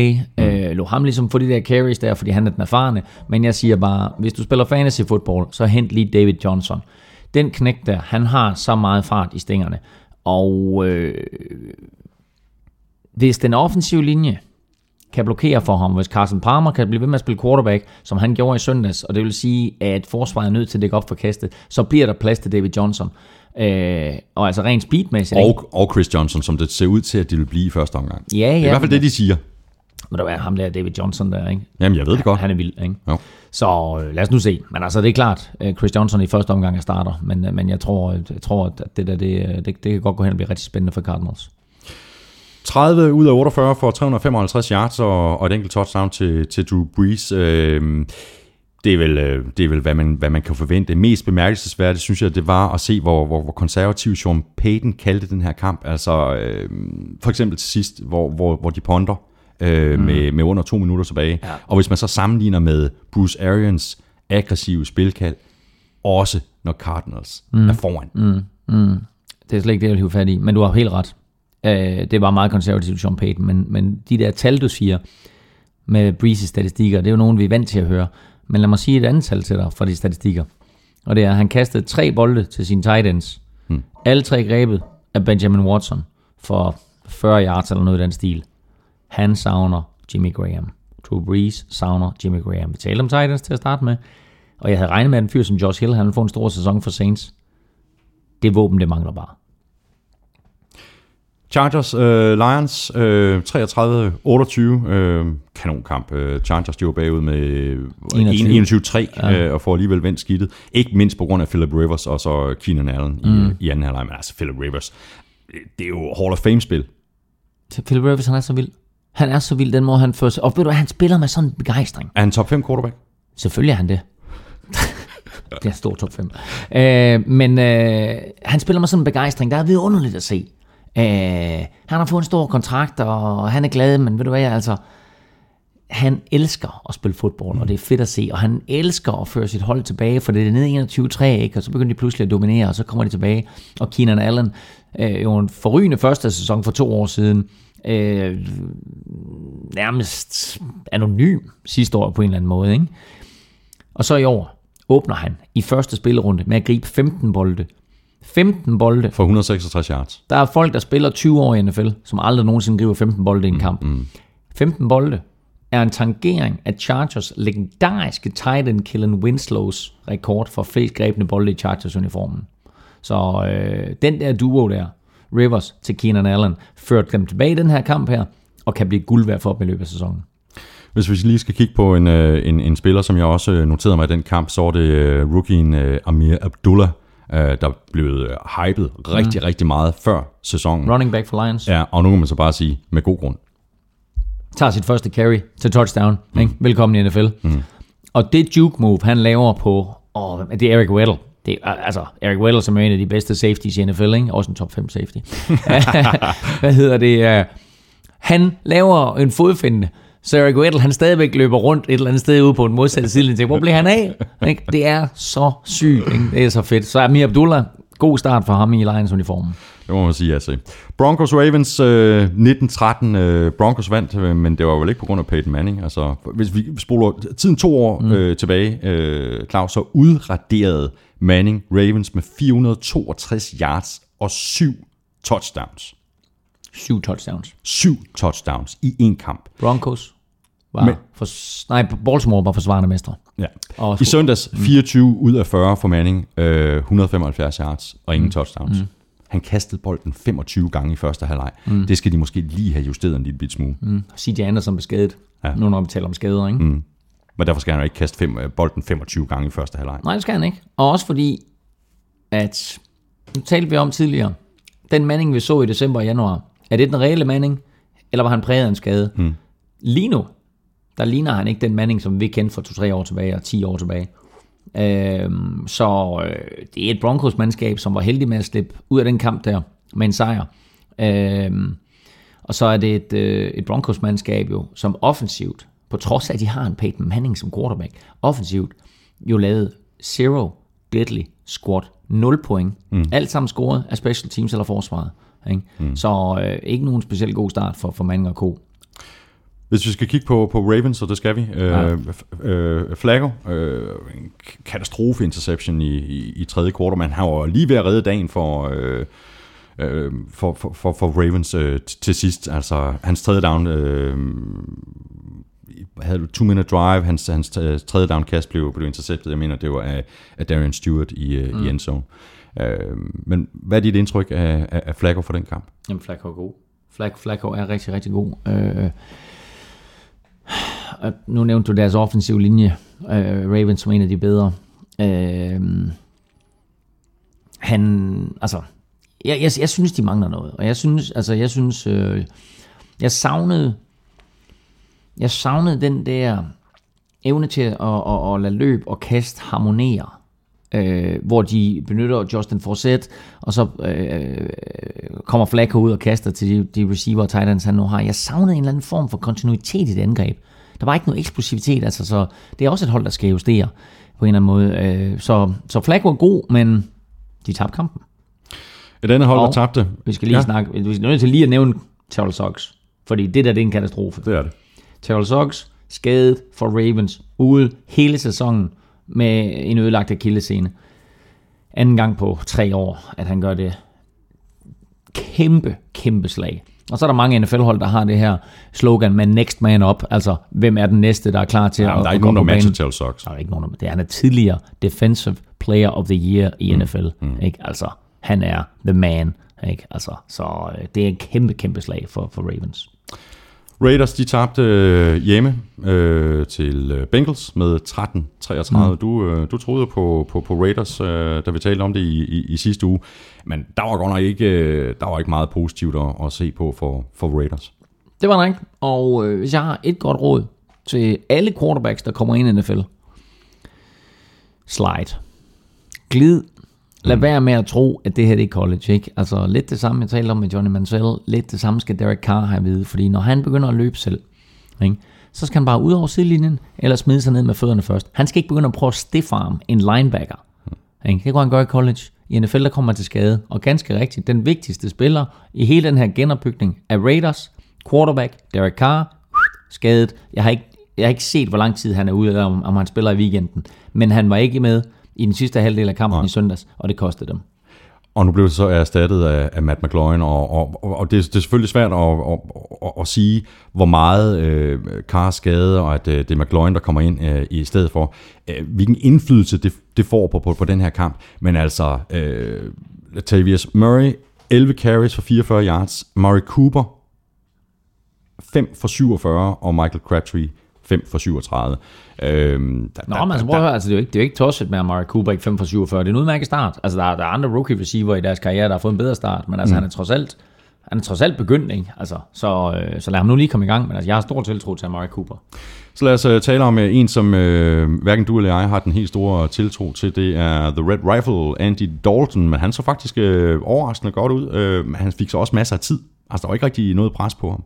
øh, lå ham ligesom for de der carries der, fordi han er den erfarne, men jeg siger bare, hvis du spiller fantasy football, så hent lige David Johnson. Den knæk der, han har så meget fart i stængerne, og øh, hvis den offensive linje, kan blokere for ham, hvis Carson Palmer kan blive ved med at spille quarterback, som han gjorde i søndags, og det vil sige, at forsvaret er nødt til at dække op for kastet, så bliver der plads til David Johnson. Øh, og altså rent speedmæssigt. Og, og Chris Johnson, som det ser ud til, at det vil blive i første omgang. Ja, ja. Det er i hvert fald det, de siger. Men der er ham der, David Johnson der, ikke? Jamen, jeg ved det godt. Han er vild, ikke? Jo. Så øh, lad os nu se. Men altså, det er klart, øh, Chris Johnson i første omgang er starter, men, øh, men jeg tror, jeg tror at det der, det, det, det kan godt gå hen og blive rigtig spændende for Cardinals. 30 ud af 48 for 355 yards og, og et enkelt touchdown til, til Drew Brees. Øh, det er vel, øh, det er vel hvad, man, hvad man kan forvente. Mest bemærkelsesværdigt, synes jeg, det var at se, hvor, hvor, hvor konservativ Sean Payton kaldte den her kamp. Altså, øh, for eksempel til sidst, hvor, hvor, hvor de ponder øh, mm. med, med under to minutter tilbage. Ja. Og hvis man så sammenligner med Bruce Arians aggressive spilkald, også når Cardinals mm. er foran. Mm. Mm. Det er slet ikke det, jeg vil hive fat i, men du har helt ret. Øh, det var meget konservativt, Sean Payton, men, men de der tal, du siger, med Breeze's statistikker, det er jo nogen, vi er vant til at høre. Men lad mig sige et andet tal til dig fra de statistikker. Og det er, at han kastede tre bolde til sine tight ends. Hmm. Alle tre grebet af Benjamin Watson for 40 yards eller noget i den stil. Han savner Jimmy Graham. Drew Brees savner Jimmy Graham. Vi talte om tight ends til at starte med. Og jeg havde regnet med, at en fyr som Josh Hill, han ville få en stor sæson for Saints. Det våben, det mangler bare. Chargers, øh, Lions, øh, 33-28, øh, kanonkamp. Øh, Chargers, de var bagud med 21-3 ja. øh, og får alligevel vendt skidtet. Ikke mindst på grund af Philip Rivers og så Keenan Allen mm. i, i anden halvleg. Men altså, Philip Rivers, det er jo Hall of Fame-spil. Philip Rivers, han er så vild. Han er så vild, den måde han fører sig. Og ved du han spiller med sådan en begejstring. Er han top 5 quarterback? Selvfølgelig er han det. det er stor top 5. Øh, men øh, han spiller med sådan en begejstring. Der er vidunderligt at se. Øh, han har fået en stor kontrakt, og han er glad, men ved du hvad, altså, han elsker at spille fodbold, og det er fedt at se, og han elsker at føre sit hold tilbage, for det er nede 21-3, ikke? og så begynder de pludselig at dominere, og så kommer de tilbage, og Keenan Allen, øh, jo en forrygende første sæson for to år siden, øh, nærmest anonym sidste år på en eller anden måde, ikke? Og så i år åbner han i første spillerunde med at gribe 15 bolde, 15 bolde. For 166 yards. Der er folk, der spiller 20 år i NFL, som aldrig nogensinde griber 15 bolde i en kamp. Mm, mm. 15 bolde er en tangering af Chargers legendariske tight end Kellen Winslows rekord for flest grebne bolde i Chargers-uniformen. Så øh, den der duo der, Rivers til Keenan Allen, førte dem tilbage i den her kamp her, og kan blive guld værd for dem i løbet af sæsonen. Hvis vi lige skal kigge på en, øh, en, en spiller, som jeg også øh, noterede mig i den kamp, så var det øh, rookien Amir Abdullah, øh, der blev øh, hypet rigtig, mm. rigtig meget før sæsonen. Running back for Lions. Ja, og nu kan man så bare sige, med god grund. Tager sit første carry til touchdown. Mm. Ikke? Velkommen i NFL. Mm. Og det juke move, han laver på Og det er Eric Weddle. Det er, altså, Eric Weddle, som er en af de bedste safeties i NFL, ikke? også en top 5 safety. Hvad hedder det? øh, Han laver en fodfinde, så Eric Weddle, han stadigvæk løber rundt et eller andet sted ude på en modsatte side. Hvor bliver han af? Ikke? Det er så sygt. Ikke? Det er så fedt. Så Amir Abdullah, god start for ham i Lions-uniformen. Det må man sige, altså. Broncos Ravens øh, 1913. Øh, Broncos vandt, øh, men det var vel ikke på grund af Peyton Manning. Altså, hvis vi spoler tiden to år mm. øh, tilbage, øh, Claus, så udraderede Manning Ravens med 462 yards og syv touchdowns. Syv touchdowns. Syv touchdowns i en kamp. Broncos var Men- for, nej, Baltimore var forsvarende mestre. Ja. Og- I søndags 24 ud af 40 for Manning, øh, 175 yards og ingen touchdowns. Mm. Han kastede bolden 25 gange i første halvleg. Mm. Det skal de måske lige have justeret en lille bit smule. Mm. CJ Anderson blev skadet. Ja. Nu når vi taler om skader, ikke? Mm. Men derfor skal han jo ikke kaste fem, øh, bolden 25 gange i første halvleg. Nej, det skal han ikke. Og også fordi, at nu talte vi om tidligere, den manding, vi så i december og januar, er det den reelle manding, eller var han præget af en skade? Mm. Lige nu, der ligner han ikke den manding, som vi kendte for 2-3 år tilbage og 10 år tilbage. Øhm, så øh, det er et Broncos-mandskab, som var heldig med at slippe ud af den kamp der med en sejr. Øhm, og så er det et, øh, et Broncos-mandskab jo, som offensivt, på trods af, at de har en Peyton Manning som quarterback, offensivt jo lavet zero deadly squat, 0 point. Mm. Alt sammen scoret af special teams eller forsvaret. Ikke? Mm. Så øh, ikke nogen specielt god start for, for Manning og Co. Hvis vi skal kigge på, på Ravens, og det skal vi. Øh, f- øh, Flacco, øh, en k- katastrofe-interception i, i, i tredje kvartal, men han var lige ved at redde dagen for, øh, øh, for, for, for, for Ravens øh, til sidst. Altså, hans tredje down, øh, havde two-minute drive, hans, hans øh, tredje down-kast blev, blev interceptet. Jeg mener, det var af, af Darian Stewart i, mm. i endzone. Øh, men hvad er dit indtryk af, af, af Flacco for den kamp? Jamen, Flacco er god. Flac, Flacco er rigtig, rigtig god. Øh, nu nævnte du deres offensive linje. Øh, Ravens som en af de bedre. Øh, han, altså, jeg, jeg, jeg synes, de mangler noget. Og jeg synes, altså, jeg synes, øh, jeg savnede, jeg savnede den der evne til at, at, at lade løb og kast harmonere. Øh, hvor de benytter Justin Forsett, og så øh, kommer Flacco ud og kaster til de, de receiver og tight ends, han nu har. Jeg savnede en eller anden form for kontinuitet i det angreb. Der var ikke noget eksplosivitet, altså, så det er også et hold, der skal justere på en eller anden måde. Øh, så, så Flacco er god, men de tabte kampen. Et andet hold, der Og tabte. Vi skal lige ja. snakke, vi er nødt til lige at nævne Terrell Sox, fordi det der, det er en katastrofe. Det er det. Terrell Sox skadet for Ravens ude hele sæsonen med en ødelagt akillescene. Anden gang på tre år, at han gør det. Kæmpe, kæmpe slag. Og så er der mange NFL-hold, der har det her slogan med next man up. Altså, hvem er den næste, der er klar til Ja, at, der er at ikke gå nogen, der matcher Sox. Der er ikke nogen, der det er. Han er tidligere Defensive Player of the Year i NFL. Mm. Ikke? Altså, han er the man. Ikke? Altså, så øh, det er en kæmpe, kæmpe slag for, for Ravens. Raiders, de tabte øh, hjemme øh, til øh, Bengals med 13-33. Mm. Du, øh, du troede på, på, på Raiders, øh, da vi talte om det i, i, i sidste uge. Men der var godt nok ikke, øh, der var ikke meget positivt at, at se på for, for Raiders. Det var der ikke. Og øh, hvis jeg har et godt råd til alle quarterbacks, der kommer ind i NFL. Slide. Glid. Lad være med at tro, at det her det er college. Ikke? Altså lidt det samme, jeg talte om med Johnny Mansell. Lidt det samme skal Derek Carr have vide. Fordi når han begynder at løbe selv, ikke? så skal han bare ud over sidelinjen, eller smide sig ned med fødderne først. Han skal ikke begynde at prøve at stiffarm en linebacker. Ikke? Det kunne han gøre i college. I NFL der kommer til skade. Og ganske rigtigt, den vigtigste spiller i hele den her genopbygning er Raiders, quarterback Derek Carr, skadet. Jeg har ikke, jeg har ikke set, hvor lang tid han er ude, eller om, om han spiller i weekenden. Men han var ikke med i den sidste halvdel af kampen Nej. i søndags, og det kostede dem. Og nu blev det så erstattet af, af Matt McLaurin, og, og, og, og det, det er selvfølgelig svært at, at, at, at sige, hvor meget øh, Carr er skadet, og at øh, det er McLaurin, der kommer ind øh, i stedet for. Øh, hvilken indflydelse det, det får på, på, på den her kamp. Men altså, øh, Latavius Murray, 11 carries for 44 yards. Murray Cooper, 5 for 47, og Michael Crabtree, 5 for 37. Øhm, der, Nå, men altså, prøv at høre, altså, det, er jo ikke, det er jo ikke tosset med Amari Cooper ikke 5 for 47. Det er en udmærket start. Altså, der, er- der er andre rookie receiver i deres karriere, der har fået en bedre start, men altså, mm. han er trods alt han er trods alt begyndt, ikke? Altså, så, øh, så lad ham nu lige komme i gang. Men altså, jeg har stor tiltro til Amari Cooper. Så lad os uh, tale om uh, en, som uh, hverken du eller jeg har den helt store tiltro til. Det er The Red Rifle, Andy Dalton. Men han så faktisk uh, overraskende godt ud. Uh, han fik så også masser af tid. Altså, der var ikke rigtig noget pres på ham.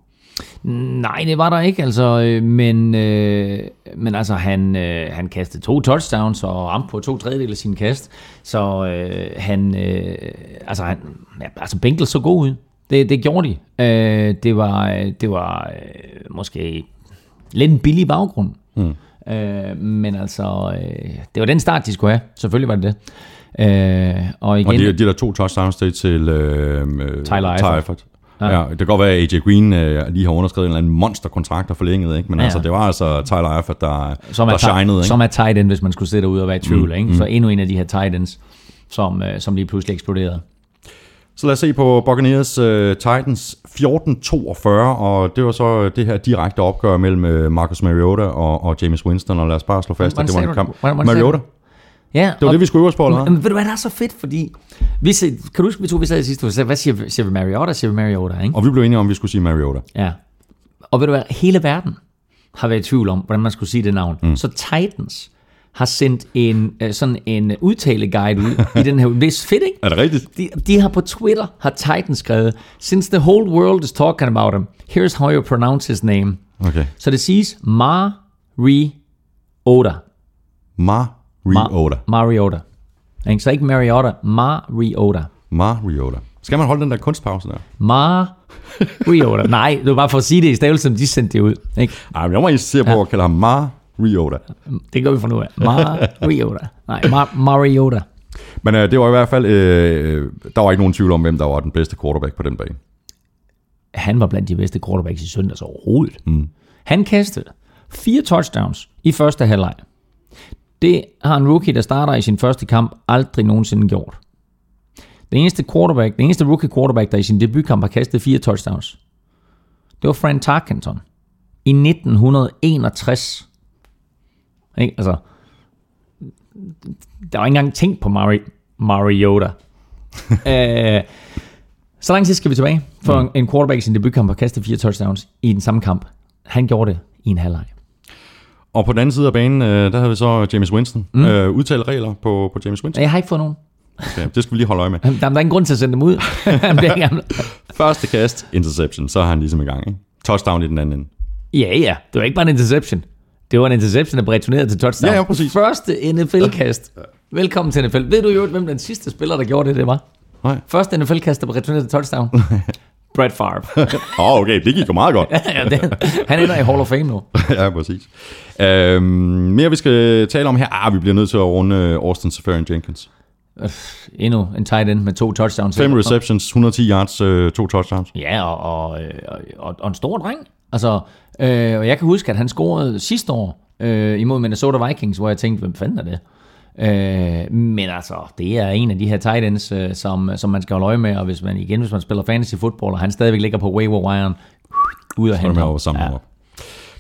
Nej, det var der ikke, altså, øh, men, øh, men altså, han, øh, han kastede to touchdowns og ramte på to tredjedel af sin kast, så øh, han, øh, altså, han, ja, altså Bengals så god ud. Det, det gjorde de. Øh, det var, det var øh, måske lidt en billig baggrund. Mm. Øh, men altså, øh, det var den start, de skulle have. Selvfølgelig var det det. Øh, og igen, Og de, de der to touchdowns, det til øh, Tyler Tyler Eifert. Ja. ja, det kan godt være, at AJ Green øh, lige har underskrevet en eller anden monsterkontrakt og forlænget, ikke? men Ja. altså, det var altså Tyler Eifert, der, som der er, ti- shinede. Ikke? som er tight end, hvis man skulle sidde derude og være i tvivl. Mm, ikke? Så endnu en af de her tight ends, som, øh, som lige pludselig eksploderede. Så lad os se på Buccaneers uh, Titans 14-42, og det var så det her direkte opgør mellem øh, Marcus Mariota og, og James Winston, og lad os bare slå fast, Hvordan at det var en kamp. Hvordan- hvordan Mariota, Ja, det var det, vi skulle øve os på, eller hvad? Men ved du hvad, der er så fedt, fordi... Vi kan du huske, vi to vi sad sidste uge, hvad siger, siger vi Mariota, siger vi Mariota, ikke? Og vi blev enige om, at vi skulle sige Mariota. Ja. Og ved du hvad, hele verden har været i tvivl om, hvordan man skulle sige det navn. Mm. Så Titans har sendt en øh, sådan en udtaleguide ud i den her. Det er fedt, ikke? Er det rigtigt? De, de har på Twitter, har Titans skrevet, Since the whole world is talking about him, here's how you pronounce his name. Okay. Så det siges Mariota. Mariota. Mariota. Ikke? Så ikke Mariota, Mariota. Mariota. Skal man holde den der kunstpause der? Mariota. Nej, det var bare for at sige det i stavelsen, som de sendte det ud. Ikke? Ej, men jeg må insistere på Ja. at kalde ham Mariota. Det gør vi fra nu af. Mariota. Nej, Mar- Mariota. Men øh, det var i hvert fald, øh, der var ikke nogen tvivl om, hvem der var den bedste quarterback på den bane. Han var blandt de bedste quarterbacks i søndags overhovedet. Mm. Han kastede fire touchdowns i første halvleg. Det har en rookie, der starter i sin første kamp, aldrig nogensinde gjort. Den eneste quarterback, den eneste rookie quarterback, der i sin debutkamp har kastet fire touchdowns, det var Frank Tarkenton i 1961. Ikke? Altså, der var ikke engang tænkt på Mari- Mariota. øh, så lang tid skal vi tilbage, for mm. en quarterback i sin debutkamp har kastet fire touchdowns i den samme kamp. Han gjorde det i en halvleg. Og på den anden side af banen, øh, der havde vi så James Winston. Mm. Øh, udtale regler på, på James Winston. Jeg har ikke fået nogen. Okay, det skal vi lige holde øje med. Der, der er ingen grund til at sende dem ud. Første kast, interception, så er han ligesom i gang. Ikke? Touchdown i den anden ende. ja, ja. Det var ikke bare en interception. Det var en interception, der blev returneret til touchdown. Ja, ja, præcis. Første NFL-kast. Velkommen til NFL. Ved du jo, hvem den sidste spiller, der gjorde det, det var? Nej. Første NFL-kast, der blev returneret til touchdown. Brad Favre. Åh, oh, okay, det gik jo meget godt. ja, det, han ender i Hall of Fame nu. ja, præcis. Øhm, mere vi skal tale om her. Ah, vi bliver nødt til at runde øh, Austin Safarian Jenkins. Endnu en tight end med to touchdowns. Fem receptions, 110 yards, øh, to touchdowns. Ja, og, og, og, og, og en stor dreng. Altså, øh, og jeg kan huske, at han scorede sidste år øh, imod Minnesota Vikings, hvor jeg tænkte, hvem fanden er det? Øh, men altså, det er en af de her tight ends, øh, som, som man skal holde øje med, og hvis man igen, hvis man spiller fantasy football, og han stadigvæk ligger på waiver wiren, ud af hente ham. sammen ja. op.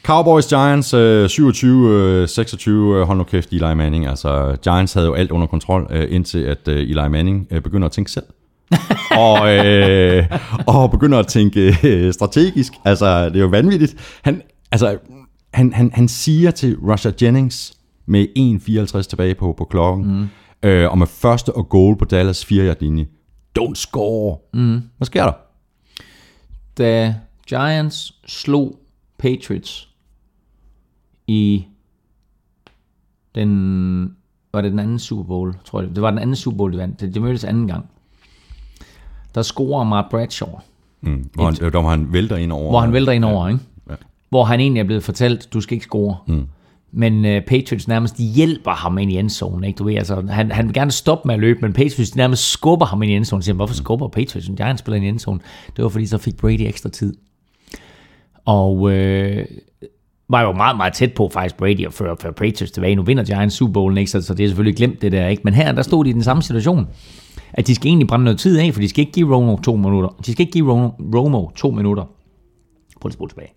Cowboys Giants øh, 27-26, øh, hold nu kæft Eli Manning. Altså, Giants havde jo alt under kontrol, øh, indtil at øh, Eli Manning øh, begynder at tænke selv. og, øh, og begynder at tænke øh, strategisk. Altså, det er jo vanvittigt. Han, altså, han, han, han siger til Russia Jennings med 1.54 tilbage på, på klokken, mm. øh, og med første og goal på Dallas 4 linje Don't score. Mm. Hvad sker der? Da Giants slog Patriots i den, var det den anden Super Bowl, tror jeg. Det var den anden Super Bowl, de vandt. Det, de mødtes anden gang. Der scorer Mark Bradshaw, Mm. Hvor, han, øh, hvor han vælter ind over. hvor han vælter ind over, ikke? Ja. Hvor han egentlig er blevet fortalt, du skal ikke score. Mm. Men øh, Patriots nærmest hjælper ham ind i endzone, ikke? Du ved, altså, han, han vil gerne stoppe med at løbe, men Patriots nærmest skubber ham ind i endzone. Siger, hvorfor skubber Patriots? Giants spiller ind i endzone. Det var fordi, så fik Brady ekstra tid. Og øh, var jo meget, meget tæt på faktisk Brady at føre, føre Patriots tilbage. Nu vinder Giants Super Bowl, ikke? Så, så det er selvfølgelig glemt det der, ikke? Men her, der stod de i den samme situation. At de skal egentlig brænde noget tid af, for de skal ikke give Romo to minutter. De skal ikke give Romo, Romo to minutter. Prøv lige at spole tilbage.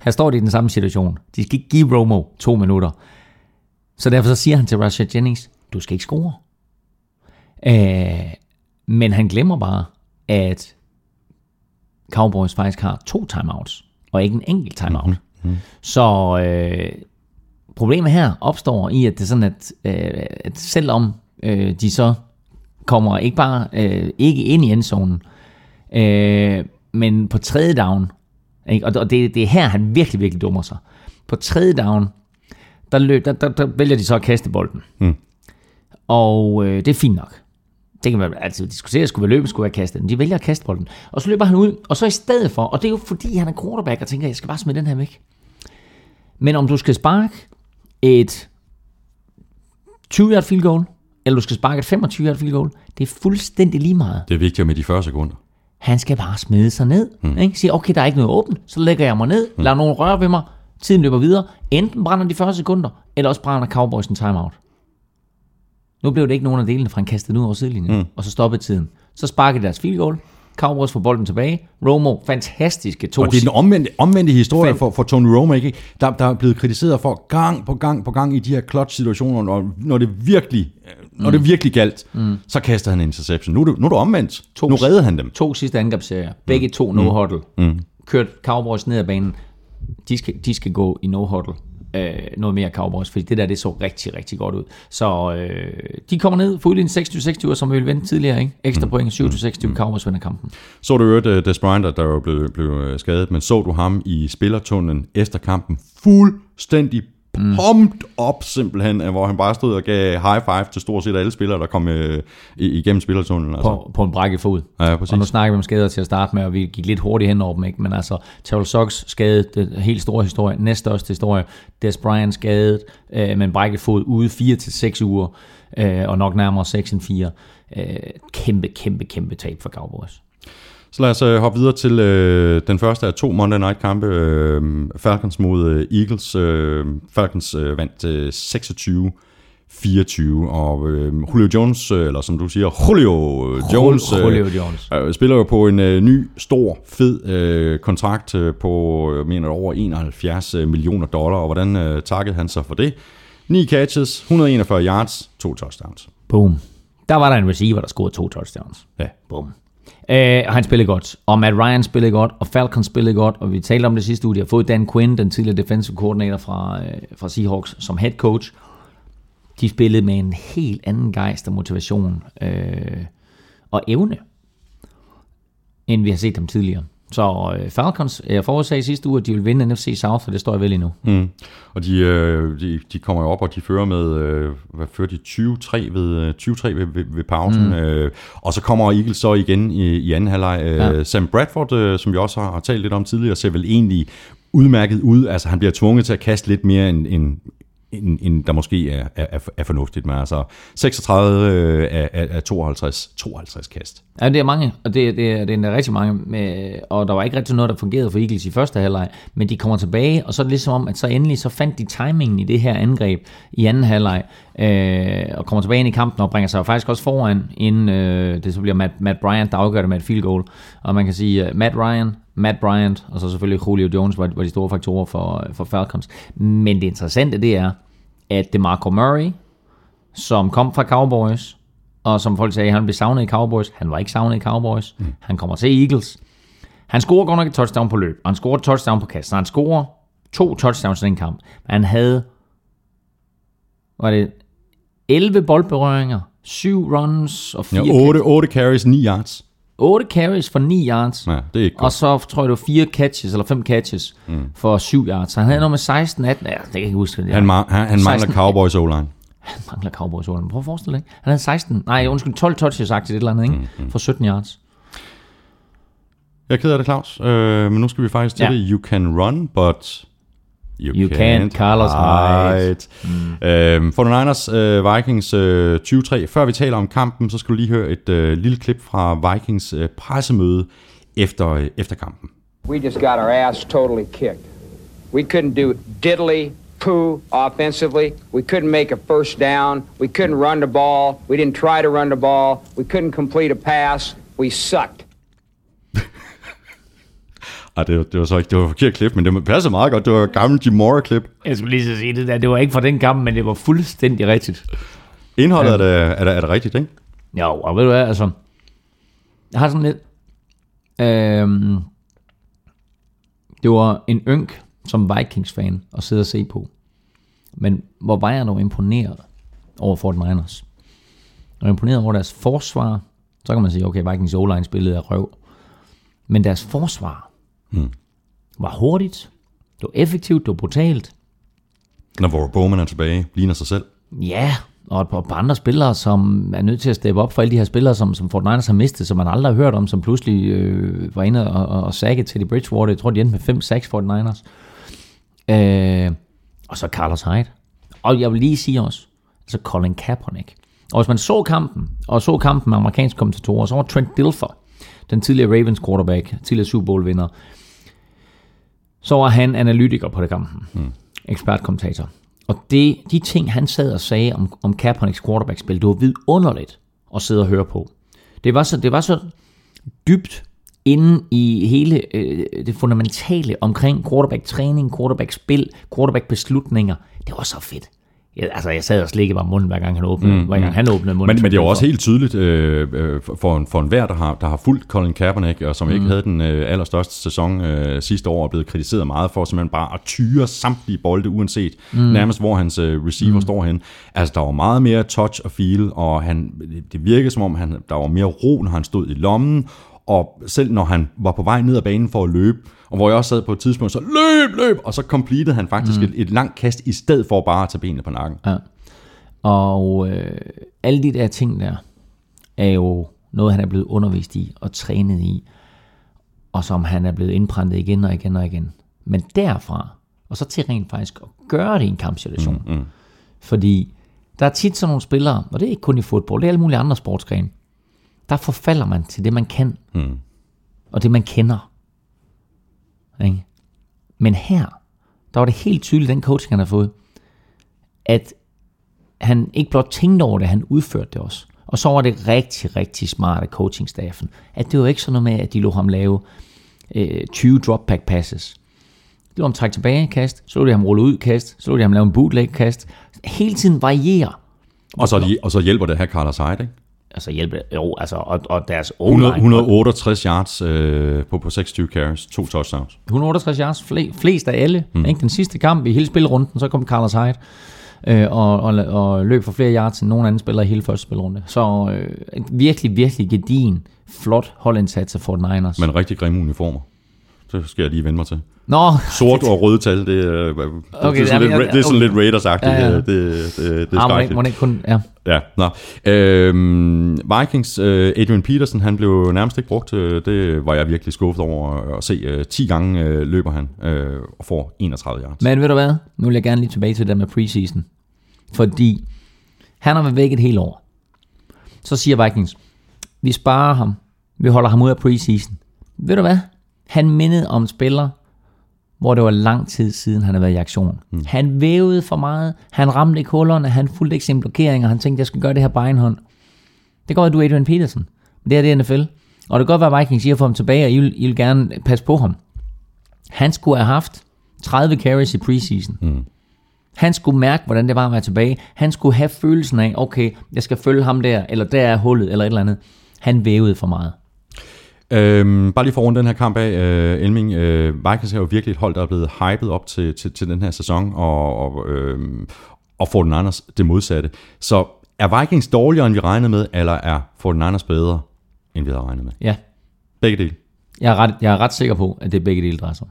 Her står de i den samme situation. De skal ikke give Romo to minutter. Så derfor så siger han til Rashad Jennings, du skal ikke score. Øh, men han glemmer bare, at Cowboys faktisk har to timeouts, og ikke en enkelt timeout. Mm-hmm. Så øh, problemet her opstår i, at det er sådan, at, øh, at selvom øh, de så kommer ikke bare øh, ikke ind i endzonen, øh, men på tredje down, ikke? og det, det er her, han virkelig, virkelig dummer sig. På tredje down, der, løb, der, der, der vælger de så at kaste bolden. Mm. Og øh, det er fint nok. Det kan man altså diskutere, skulle være løbet, skulle være kastet. Men de vælger at kaste bolden. Og så løber han ud, og så i stedet for, og det er jo fordi, han er quarterback, og tænker, jeg skal bare smide den her væk. Men om du skal sparke et 20-yard field goal, eller du skal sparke et 25-yard field goal, det er fuldstændig lige meget. Det er vigtigt med de 40 sekunder. Han skal bare smide sig ned. Mm. Ikke? Sige, okay, der er ikke noget åbent, så lægger jeg mig ned, mm. lader nogen røre ved mig, tiden løber videre. Enten brænder de 40 sekunder, eller også brænder Cowboys en timeout. Nu blev det ikke nogen af delene, fra han kastede ud over sidelinjen, mm. og så stoppede tiden. Så sparkede deres field goal, Cowboys får bolden tilbage. Romo, fantastiske to Og det er den omvendte, omvendte historie for, for Tony Romo, ikke? Der, der er blevet kritiseret for gang på gang på gang i de her clutch-situationer, når, når det virkelig når det virkelig galt, mm. så kaster han en interception. Nu er det, nu er det omvendt. To- nu redder han dem. To sidste angrebsserier. Begge to no-huddle. Mm. Kørt Cowboys ned ad banen. De skal, de skal gå i no-huddle. Øh, noget mere Cowboys, fordi det der, det så rigtig, rigtig godt ud. Så øh, de kommer ned for udlignet 26-26, som vi ville vente tidligere. Ikke? Ekstra point, 27-26, Cowboys vinder kampen. Så du øvrigt uh, Des Bryant, der jo blev, blev øh, skadet, men så du ham i spillertunnelen efter kampen fuldstændig mm. pumped op simpelthen, hvor han bare stod og gav high five til stort set alle spillere, der kom øh, igennem spillertunnelen. Altså. På, på en brækket fod. Ja, præcis. Og nu snakker vi om skader til at starte med, og vi gik lidt hurtigt hen over dem, ikke? men altså, Terrell Sox skadet, det er helt store historie, næststørste historie, Des Bryant skadet, øh, med en brækket fod ude 4 til 6 uger, øh, og nok nærmere 6 end 4. Øh, kæmpe, kæmpe, kæmpe tab for Cowboys. Så lad os øh, hoppe videre til øh, den første af to Monday Night kampe. Øh, Falcons mod øh, Eagles. Øh, Falcons øh, vandt øh, 26 24, og øh, Julio Jones, øh, eller som du siger, Julio Jones, øh, Julio Jones. Øh, spiller jo på en øh, ny, stor, fed øh, kontrakt øh, på, jeg mener, over 71 millioner dollar, og hvordan øh, takkede han sig for det? 9 catches, 141 yards, to touchdowns. Boom. Der var der en receiver, der scorede to touchdowns. Ja. Boom. Øh, og han spillede godt, og Matt Ryan spillede godt, og Falcons spillede godt, og vi talte om det sidste uge, de har fået Dan Quinn, den tidligere defensive coordinator fra, øh, fra Seahawks, som head coach. De spillede med en helt anden gejst og motivation øh, og evne, end vi har set dem tidligere. Så øh, Falcons, jeg forudsagde sidste uge, at de vil vinde NFC South, og det står jeg vel endnu. Mm. Og de, øh, de, de kommer jo op, og de fører med, øh, hvad fører de, 20-3 ved, 20-3 ved, ved, ved pausen. Mm. Øh, og så kommer Eagles så igen i, i anden halvleg. Øh, ja. Sam Bradford, øh, som vi også har, har talt lidt om tidligere, ser vel egentlig udmærket ud. Altså han bliver tvunget til at kaste lidt mere end, end end, end der måske er, er, er fornuftigt. Men altså 36 øh, af, af 52, 52 kast. Ja, det er mange, og det, det, er, det er rigtig mange. Med, og der var ikke rigtig noget, der fungerede for Eagles i første halvleg, men de kommer tilbage, og så er det ligesom om, at så endelig så fandt de timingen i det her angreb i anden halvleg, øh, og kommer tilbage ind i kampen og bringer sig faktisk også foran, inden øh, det så bliver Matt, Matt Bryant, der afgør det med et field goal. Og man kan sige, øh, Matt Ryan, Matt Bryant, og så selvfølgelig Julio Jones var, var de store faktorer for, for Falcons. Men det interessante, det er, at DeMarco Murray, som kom fra Cowboys, og som folk sagde, han blev savnet i Cowboys. Han var ikke savnet i Cowboys. Mm. Han kommer til Eagles. Han scorer godt nok et touchdown på løb, og han scorer et touchdown på kast. Han scorer to touchdowns i den kamp. Men han havde, var det 11 boldberøringer, 7 runs og 4 ja, 8, 8 carries, 9 yards. 8 carries for 9 yards. Ja, det er ikke godt. Og så tror jeg, det var 4 catches, eller 5 catches mm. for 7 yards. Så han havde nummer 16, 18, ja, det kan jeg ikke huske. Det han, ma- han, han mangler Cowboys o-line. Han mangler Cowboys o-line. Prøv at forestille dig. Han havde 16, nej, undskyld, 12 touches sagt til det eller andet, ikke? Mm, mm. For 17 yards. Jeg er ked af det, Claus. Øh, men nu skal vi faktisk til ja. det. You can run, but You, you can't, can't Carlos Hyde. Mm. Øhm, for Niners uh, Vikings uh, 20-3. Før vi taler om kampen, så skal du lige høre et uh, lille klip fra Vikings uh, pressemøde efter, uh, efter kampen. We just got our ass totally kicked. We couldn't do diddly poo offensively. We couldn't make a first down. We couldn't run the ball. We didn't try to run the ball. We couldn't complete a pass. We sucked. Ej, det, var, det var så ikke, det var et forkert klip, men det passer meget godt. Det var et gammelt Jim Mora-klip. Jeg skulle lige så sige det der. Det var ikke fra den kamp, men det var fuldstændig rigtigt. Indholdet ja. er, det, er, det, er det rigtigt, ikke? Jo, og ved du hvad, altså, jeg har sådan lidt, øhm, det var en ynk som Vikings-fan at sidde og se på. Men hvor var jeg dog imponeret over Fort Niners. Jeg var imponeret over deres forsvar. Så kan man sige, okay, Vikings O-line spillede af røv. Men deres forsvar hmm. var hurtigt. Det var effektivt, det var brutalt. Når Vore Bowman er tilbage, ligner sig selv. Ja, og et par, par andre spillere, som er nødt til at steppe op for alle de her spillere, som, som Fort Niners har mistet, som man aldrig har hørt om, som pludselig øh, var inde og, og, og sagde til de Bridgewater. Jeg tror, de endte med 5-6 Fort Niners. Øh, og så Carlos Hyde. Og jeg vil lige sige også, altså Colin Kaepernick. Og hvis man så kampen, og så kampen med amerikanske kommentatorer, så var Trent Dilfer, den tidligere Ravens quarterback, tidligere Super Bowl vinder, så var han analytiker på det kampen. Mm. Ekspertkommentator. Og det, de ting, han sad og sagde om, om Kaepernicks quarterback-spil, det var vidunderligt at sidde og høre på. Det var så, det var så dybt inde i hele øh, det fundamentale omkring quarterback-træning, quarterback-spil, quarterback-beslutninger. Det var så fedt. Jeg, altså, jeg sad og slikkede mig munden, hver gang han åbnede, mm, hver gang han åbnede munden. Men, men det er jo også helt tydeligt øh, øh for, en, for enhver, der har, der har fulgt Colin Kaepernick, og som mm. ikke havde den øh, allerstørste sæson øh, sidste år, og blevet kritiseret meget for simpelthen bare at tyre samtlige bolde, uanset mm. nærmest hvor hans øh, receiver mm. står hen. Altså, der var meget mere touch og feel, og han, det virkede som om, han, der var mere ro, når han stod i lommen, og selv når han var på vej ned ad banen for at løbe, og hvor jeg også sad på et tidspunkt, så løb, løb, og så completed han faktisk mm. et, et langt kast, i stedet for bare at tage benene på nakken. Ja. Og øh, alle de der ting der, er jo noget, han er blevet undervist i og trænet i, og som han er blevet indprintet igen og igen og igen. Men derfra, og så til rent faktisk at gøre det i en kampsituation. Mm, mm. Fordi der er tit sådan nogle spillere, og det er ikke kun i fodbold, det er alle mulige andre sportsgrene, der forfalder man til det, man kan. Mm. Og det, man kender. Ikke? Men her, der var det helt tydeligt, den coaching, han har fået, at han ikke blot tænkte over det, han udførte det også. Og så var det rigtig, rigtig smart af coachingstaffen, at det var ikke sådan noget med, at de lå ham lave øh, 20 drop pack passes. Det var ham trække tilbage kast, så lå de ham rulle ud kast, så lå de ham lave en bootleg kast. Hele tiden varierer. Og så, og så hjælper det her Carlos Hyde, ikke? Altså hjælpe, jo, altså, og, og deres 100, 168 yards øh, på, på 26 carries, to touchdowns. 168 yards, fle, flest af alle. Mm. Ikke? Den sidste kamp i hele spilrunden, så kom Carlos Hyde øh, og, og, og løb for flere yards end nogen anden spiller i hele første spilrunde. Så øh, virkelig, virkelig gedin, flot holdindsats af Fort Niners. Men rigtig grimme uniformer. Det skal jeg lige vende mig til. Nå. Sort og røde tal, det, er, okay, det, er sådan, lidt, det er sådan lidt Raiders-agtigt. Ja, ja. Det, det, det, det er ah, må ikke kun, ja. Ja, nå. Øhm, Vikings, uh, Adrian Peterson, han blev nærmest ikke brugt. Det var jeg virkelig skuffet over at se. Uh, 10 gange uh, løber han uh, og får 31 yards. Men ved du hvad? Nu vil jeg gerne lige tilbage til det med preseason. Fordi han har været væk et helt år. Så siger Vikings, vi sparer ham. Vi holder ham ud af preseason. Ved du hvad? Han mindede om en spiller, hvor det var lang tid siden, han havde været i aktion. Mm. Han vævede for meget, han ramte ikke hullerne, han fulgte ikke sine blokeringer, han tænkte, jeg skal gøre det her på egen hånd. Det går, at du er Adrian Peterson, men det er det NFL. Og det kan godt være, at Vikings siger for ham tilbage, og I vil, I vil gerne passe på ham. Han skulle have haft 30 carries i preseason. Mm. Han skulle mærke, hvordan det var at være tilbage. Han skulle have følelsen af, okay, jeg skal følge ham der, eller der er hullet, eller et eller andet. Han vævede for meget. Øhm, bare lige for rundt den her kamp af, øh, Elming, øh, Vikings er jo virkelig et hold, der er blevet hypet op til, til, til den her sæson, og, og, øh, og Fort Niners det modsatte. Så er Vikings dårligere, end vi regnede med, eller er Fort Niners bedre, end vi havde regnet med? Ja. Begge dele. Jeg er ret, jeg er ret sikker på, at det er begge dele, drejer sig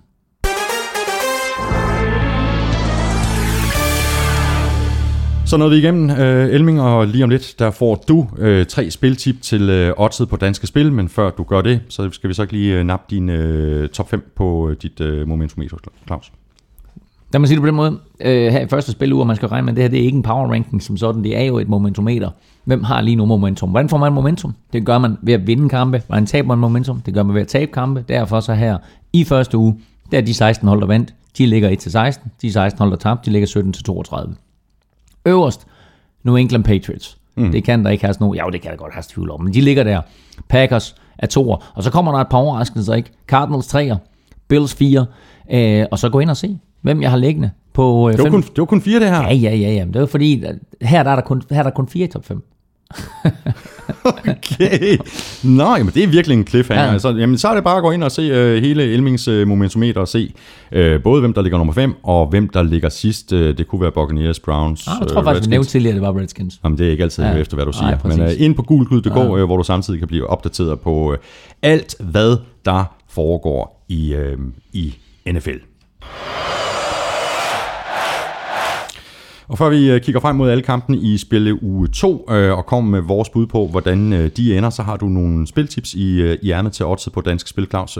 Så nåede vi igennem, øh, Elming, og lige om lidt, der får du øh, tre spiltip til øh, oddset på Danske Spil, men før du gør det, så skal vi så lige øh, nappe din øh, top 5 på øh, dit øh, momentometer, Claus. Lad mig sige det på den måde, øh, her i første spiluge, man skal regne med, det her det er ikke en power ranking som sådan, det er jo et momentometer. Hvem har lige nu momentum? Hvordan får man momentum? Det gør man ved at vinde kampe. Hvordan taber man momentum? Det gør man ved at tabe kampe. Derfor så her i første uge, der er de 16 hold, der vandt. De ligger 1-16. De 16 hold, der tabte, de ligger 17-32. Øverst, New England Patriots. Mm. Det kan der ikke have noget. Ja, det kan der godt have tvivl om. Men de ligger der. Packers er toer. Og så kommer der et par overraskelser, ikke? Cardinals 3'er. Bills 4. Øh, og så gå ind og se, hvem jeg har liggende på... Øh, det, var kun, det var kun fire, det her. Ja, ja, ja. ja. Det var fordi, her der er der kun, her er der kun fire i top 5. okay. Nå, jamen det er virkelig en cliffhanger. Ja. Altså, jamen, så er det bare at gå ind og se uh, hele Elmings uh, momentometer og se uh, både hvem der ligger nummer 5 og hvem der ligger sidst. Uh, det kunne være Buccaneers, Browns, Ah, jeg tror øh, faktisk, Redskins. nævnte tidligere, at det var Redskins. Jamen, det er ikke altid ja. Efter, hvad du Nej, siger. Men præcis. uh, ind på gulklyd.dk, ja. uh, hvor du samtidig kan blive opdateret på uh, alt, hvad der foregår i, uh, i NFL. Og før vi øh, kigger frem mod alle kampene i spille øh, uge 2 øh, og kommer med vores bud på, hvordan de ender, så har du nogle spiltips i, øh, i ærmet til oddset på Dansk Spil, Claus.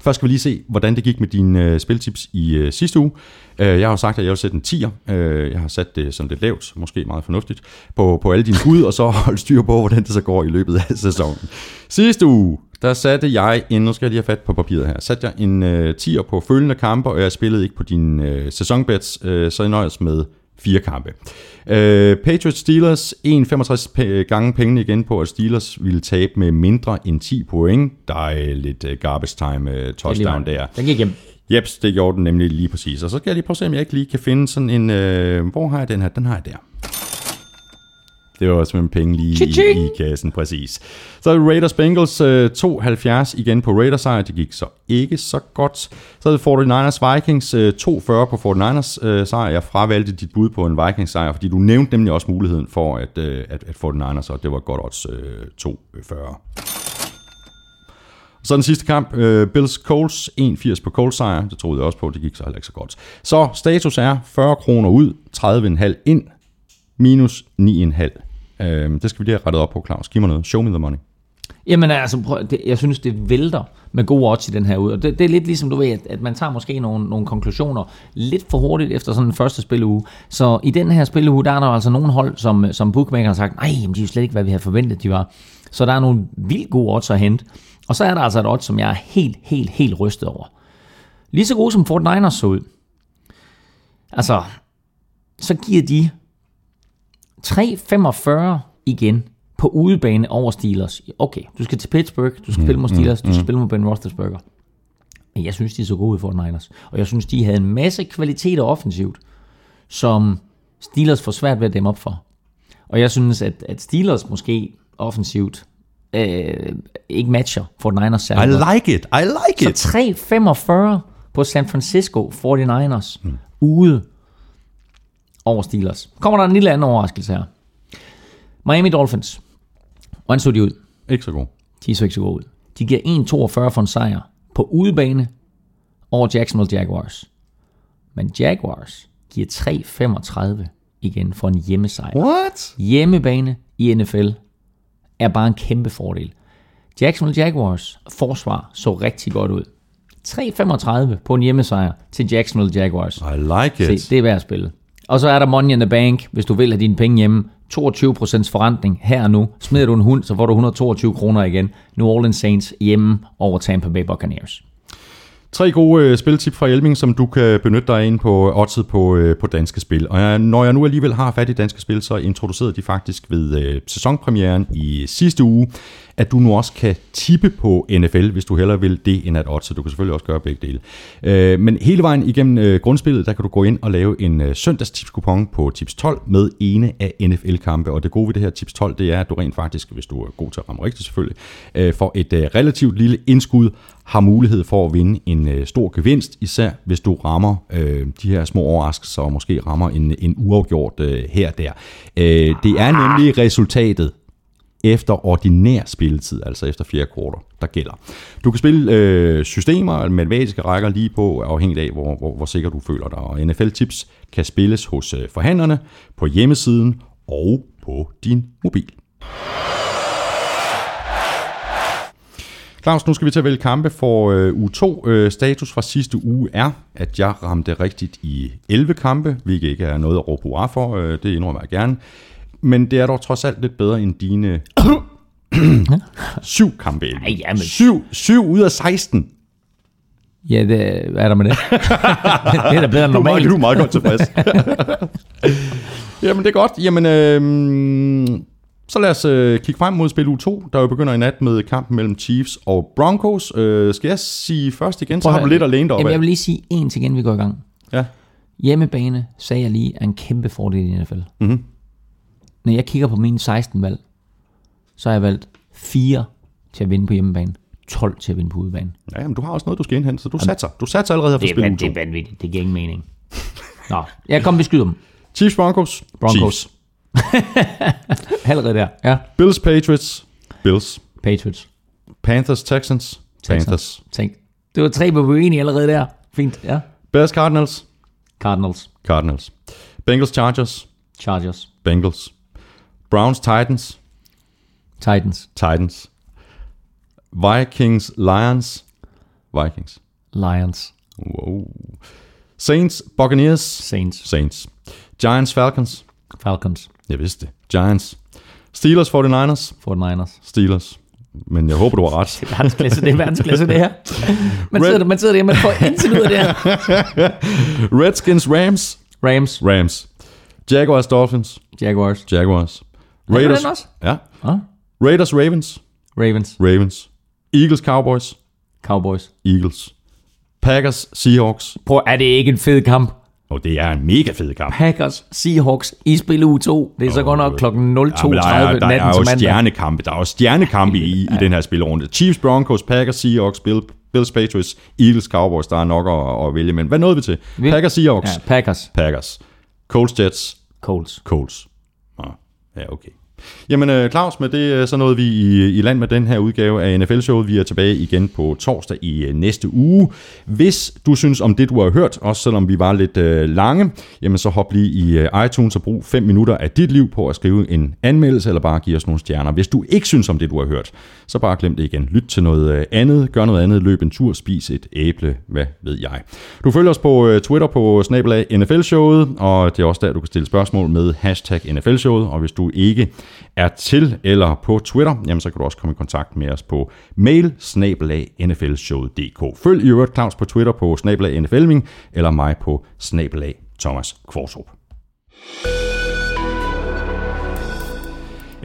Først skal vi lige se, hvordan det gik med dine spiltips i sidste uge. Jeg har jo sagt, at jeg vil sætte en 10'er. Jeg har sat det som lidt lavt, måske meget fornuftigt, på, på alle dine bud, og så holde styr på, hvordan det så går i løbet af sæsonen. Sidste uge, der satte jeg en, nu skal jeg lige have fat på papiret her, satte jeg en øh, 10'er på følgende kampe, og jeg spillede ikke på dine øh, sæsonbets, øh, så jeg nøjes med fire kampe. Øh, Patriots Steelers, 1,65 p- gange pengene igen på, at Steelers ville tabe med mindre end 10 point. Der er lidt øh, garbage time øh, touchdown der. Den gik hjem. Jeps, det gjorde den nemlig lige præcis. Og så skal jeg lige prøve at se, om jeg ikke lige kan finde sådan en... Øh, hvor har jeg den her? Den har jeg der. Det var simpelthen penge lige i, i kassen, præcis. Så er Raiders Bengals øh, 2,70 igen på Raiders sejr. Det gik så ikke så godt. Så det 49ers Vikings øh, 2,40 på 49ers øh, sejr. Jeg fravalgte dit bud på en Vikings sejr, fordi du nævnte nemlig også muligheden for, at, øh, at, at 49ers, og det var godt odds øh, 2,40. Så den sidste kamp, øh, Bills Colts, 1,80 på Colts sejr. Det troede jeg også på, det gik så heller ikke så godt. Så status er 40 kroner ud, 30,5 ind, minus 9,5. Øh, det skal vi lige have rettet op på, Claus. Giv mig noget. Show me the money. Jamen altså, prøv, det, jeg synes, det vælter med gode odds i den her ud. Og det, det er lidt ligesom, du ved, at, at man tager måske nogle, nogle konklusioner lidt for hurtigt efter sådan en første spilleuge. Så i den her spilleuge, der er der altså nogle hold, som, som bookmaker har sagt, nej, jamen, de er jo slet ikke, hvad vi havde forventet, de var. Så der er nogle vildt gode odds at hente. Og så er der altså et odds, som jeg er helt, helt, helt rystet over. Lige så gode som Fort Niners så ud. Altså, så giver de 3,45 igen på udebane over Steelers. Okay, du skal til Pittsburgh, du skal spille mod Steelers, du skal spille mod Ben Roethlisberger. Men jeg synes, de er så gode i 49ers. Og jeg synes, de havde en masse kvaliteter offensivt, som Steelers får svært ved at dæmme op for. Og jeg synes, at, at Steelers måske offensivt øh, ikke matcher 49ers I særlig godt. like it. I like it. Så 3,45 på San Francisco 49ers mm. ude over Steelers. Kommer der en lille anden overraskelse her. Miami Dolphins. Hvordan så de ud? Ikke så god. De så ikke så gode ud. De giver 1,42 for en sejr på udebane over Jacksonville Jaguars. Men Jaguars giver 3,35 igen for en hjemmesejr. What? Hjemmebane i NFL er bare en kæmpe fordel. Jacksonville Jaguars forsvar så rigtig godt ud. 3,35 på en hjemmesejr til Jacksonville Jaguars. I like it. Se, det er værd at spille. Og så er der Money in the Bank, hvis du vil have dine penge hjemme. 22% forrentning her og nu. Smider du en hund, så får du 122 kroner igen. New Orleans Saints hjemme over Tampa Bay Buccaneers. Tre gode øh, spiltip fra Elming, som du kan benytte dig ind på øh, oddset på, øh, på Danske Spil. Og jeg, når jeg nu alligevel har fat i Danske Spil, så introducerede de faktisk ved øh, sæsonpremieren i sidste uge, at du nu også kan tippe på NFL, hvis du hellere vil det end at odds, så Du kan selvfølgelig også gøre begge dele. Øh, men hele vejen igennem øh, grundspillet, der kan du gå ind og lave en øh, søndagstipskupon på Tips 12 med ene af NFL-kampe. Og det gode ved det her Tips 12, det er, at du rent faktisk, hvis du er god til at ramme rigtigt selvfølgelig, øh, for et øh, relativt lille indskud har mulighed for at vinde en øh, stor gevinst, især hvis du rammer øh, de her små overraskelser, og måske rammer en, en uafgjort øh, her og der. Øh, det er nemlig resultatet efter ordinær spilletid, altså efter fjerde kvartal, der gælder. Du kan spille øh, systemer, matematiske rækker lige på, afhængig af, hvor, hvor, hvor sikker du føler dig. Og NFL Tips kan spilles hos øh, forhandlerne, på hjemmesiden og på din mobil. Claus, nu skal vi til at vælge kampe for øh, uge 2. Øh, status fra sidste uge er, at jeg ramte rigtigt i 11 kampe, hvilket ikke er noget at råbe hurra for, øh, det indrømmer jeg gerne. Men det er dog trods alt lidt bedre end dine syv kampe. Ej, jamen. Syv, syv ud af 16. Ja, det, er der med det? det er da bedre end Du er meget, normalt. du er meget godt tilfreds. Jamen, det er godt. Jamen, øh, så lad os øh, kigge frem mod spil u 2, der jo begynder i nat med kampen mellem Chiefs og Broncos. Øh, skal jeg sige først igen, så har du lidt at læne dig op Jamen, jeg vil lige sige en ting, inden vi går i gang. Ja. Hjemmebane, sagde jeg lige, er en kæmpe fordel i NFL. Mm-hmm. Når jeg kigger på mine 16 valg, så har jeg valgt 4 til at vinde på hjemmebane, 12 til at vinde på udebane. Ja, men du har også noget, du skal indhente, så du satser. Du satser allerede her for Det spil det er vanvittigt, det giver ingen mening. Nå, jeg kom, vi skyder dem. Chiefs Broncos. Broncos. Allerede der. Ja. Bills Patriots. Bills. Patriots. Panthers Texans. Panthers. Tænk. Det var tre, hvor vi var enige allerede der. Fint, ja. Bears Cardinals. Cardinals. Cardinals. Bengals Chargers. Chargers. Bengals. Browns Titans. Titans. Titans. Vikings Lions. Vikings. Lions. Wow. Saints Buccaneers. Saints. Saints. Giants Falcons. Falcons. Jeg vidste det. Giants. Steelers 49ers. 49ers. Steelers. Men jeg håber, du har ret. Verdensklasse, det er verdensklasse, det her. Man sidder, der, man sidder der, man får intet ud af det her. Redskins Rams. Rams. Rams. Jaguars Dolphins. Jaguars. Jaguars. Raiders. den også? Ja. Ah. Raiders Ravens. Ravens. Ravens. Eagles Cowboys. Cowboys. Eagles. Packers Seahawks. Prøv, er det ikke en fed kamp? Og det er en mega fed kamp. Packers, Seahawks i spil uge 2. Det er så godt nok klokken 02.30 Ja, men der er, der natten er til jo mandag. stjernekampe. Der er jo stjernekampe i, i den her spilrunde. Chiefs, Broncos, Packers, Seahawks, Bill, Bills, Patriots, Eagles, Cowboys. Der er nok at, at vælge. Men hvad nåede vi til? Vi- Packers, Seahawks. Ja, Packers. Packers. Colts, Jets. Colts. Colts. Ja, okay. Jamen øh, Claus, med det øh, så nåede vi i, i land med den her udgave af NFL-showet. Vi er tilbage igen på torsdag i øh, næste uge. Hvis du synes om det, du har hørt, også selvom vi var lidt øh, lange, jamen så hop lige i iTunes og brug 5 minutter af dit liv på at skrive en anmeldelse, eller bare give os nogle stjerner. Hvis du ikke synes om det, du har hørt, så bare glem det igen. Lyt til noget øh, andet, gør noget andet, løb en tur, spis et æble, hvad ved jeg. Du følger os på øh, Twitter på snabelag NFL-showet, og det er også der, du kan stille spørgsmål med hashtag NFL-showet, og hvis du ikke er til eller på Twitter, jamen så kan du også komme i kontakt med os på mail snabelag nflshowet.dk. Følg i øvrigt Claus på Twitter på snabelag nflming, eller mig på snabelag Thomas Kvartrup.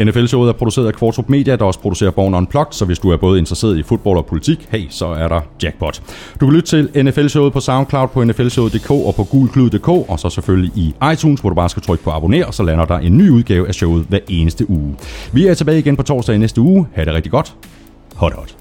NFL-showet er produceret af Kvartrup Media, der også producerer Born Unplugged, så hvis du er både interesseret i fodbold og politik, hey, så er der jackpot. Du kan lytte til NFL-showet på SoundCloud, på nflshowet.dk og på gulklud.dk, og så selvfølgelig i iTunes, hvor du bare skal trykke på abonner, og så lander der en ny udgave af showet hver eneste uge. Vi er tilbage igen på torsdag i næste uge. Ha' det rigtig godt. Hot hot.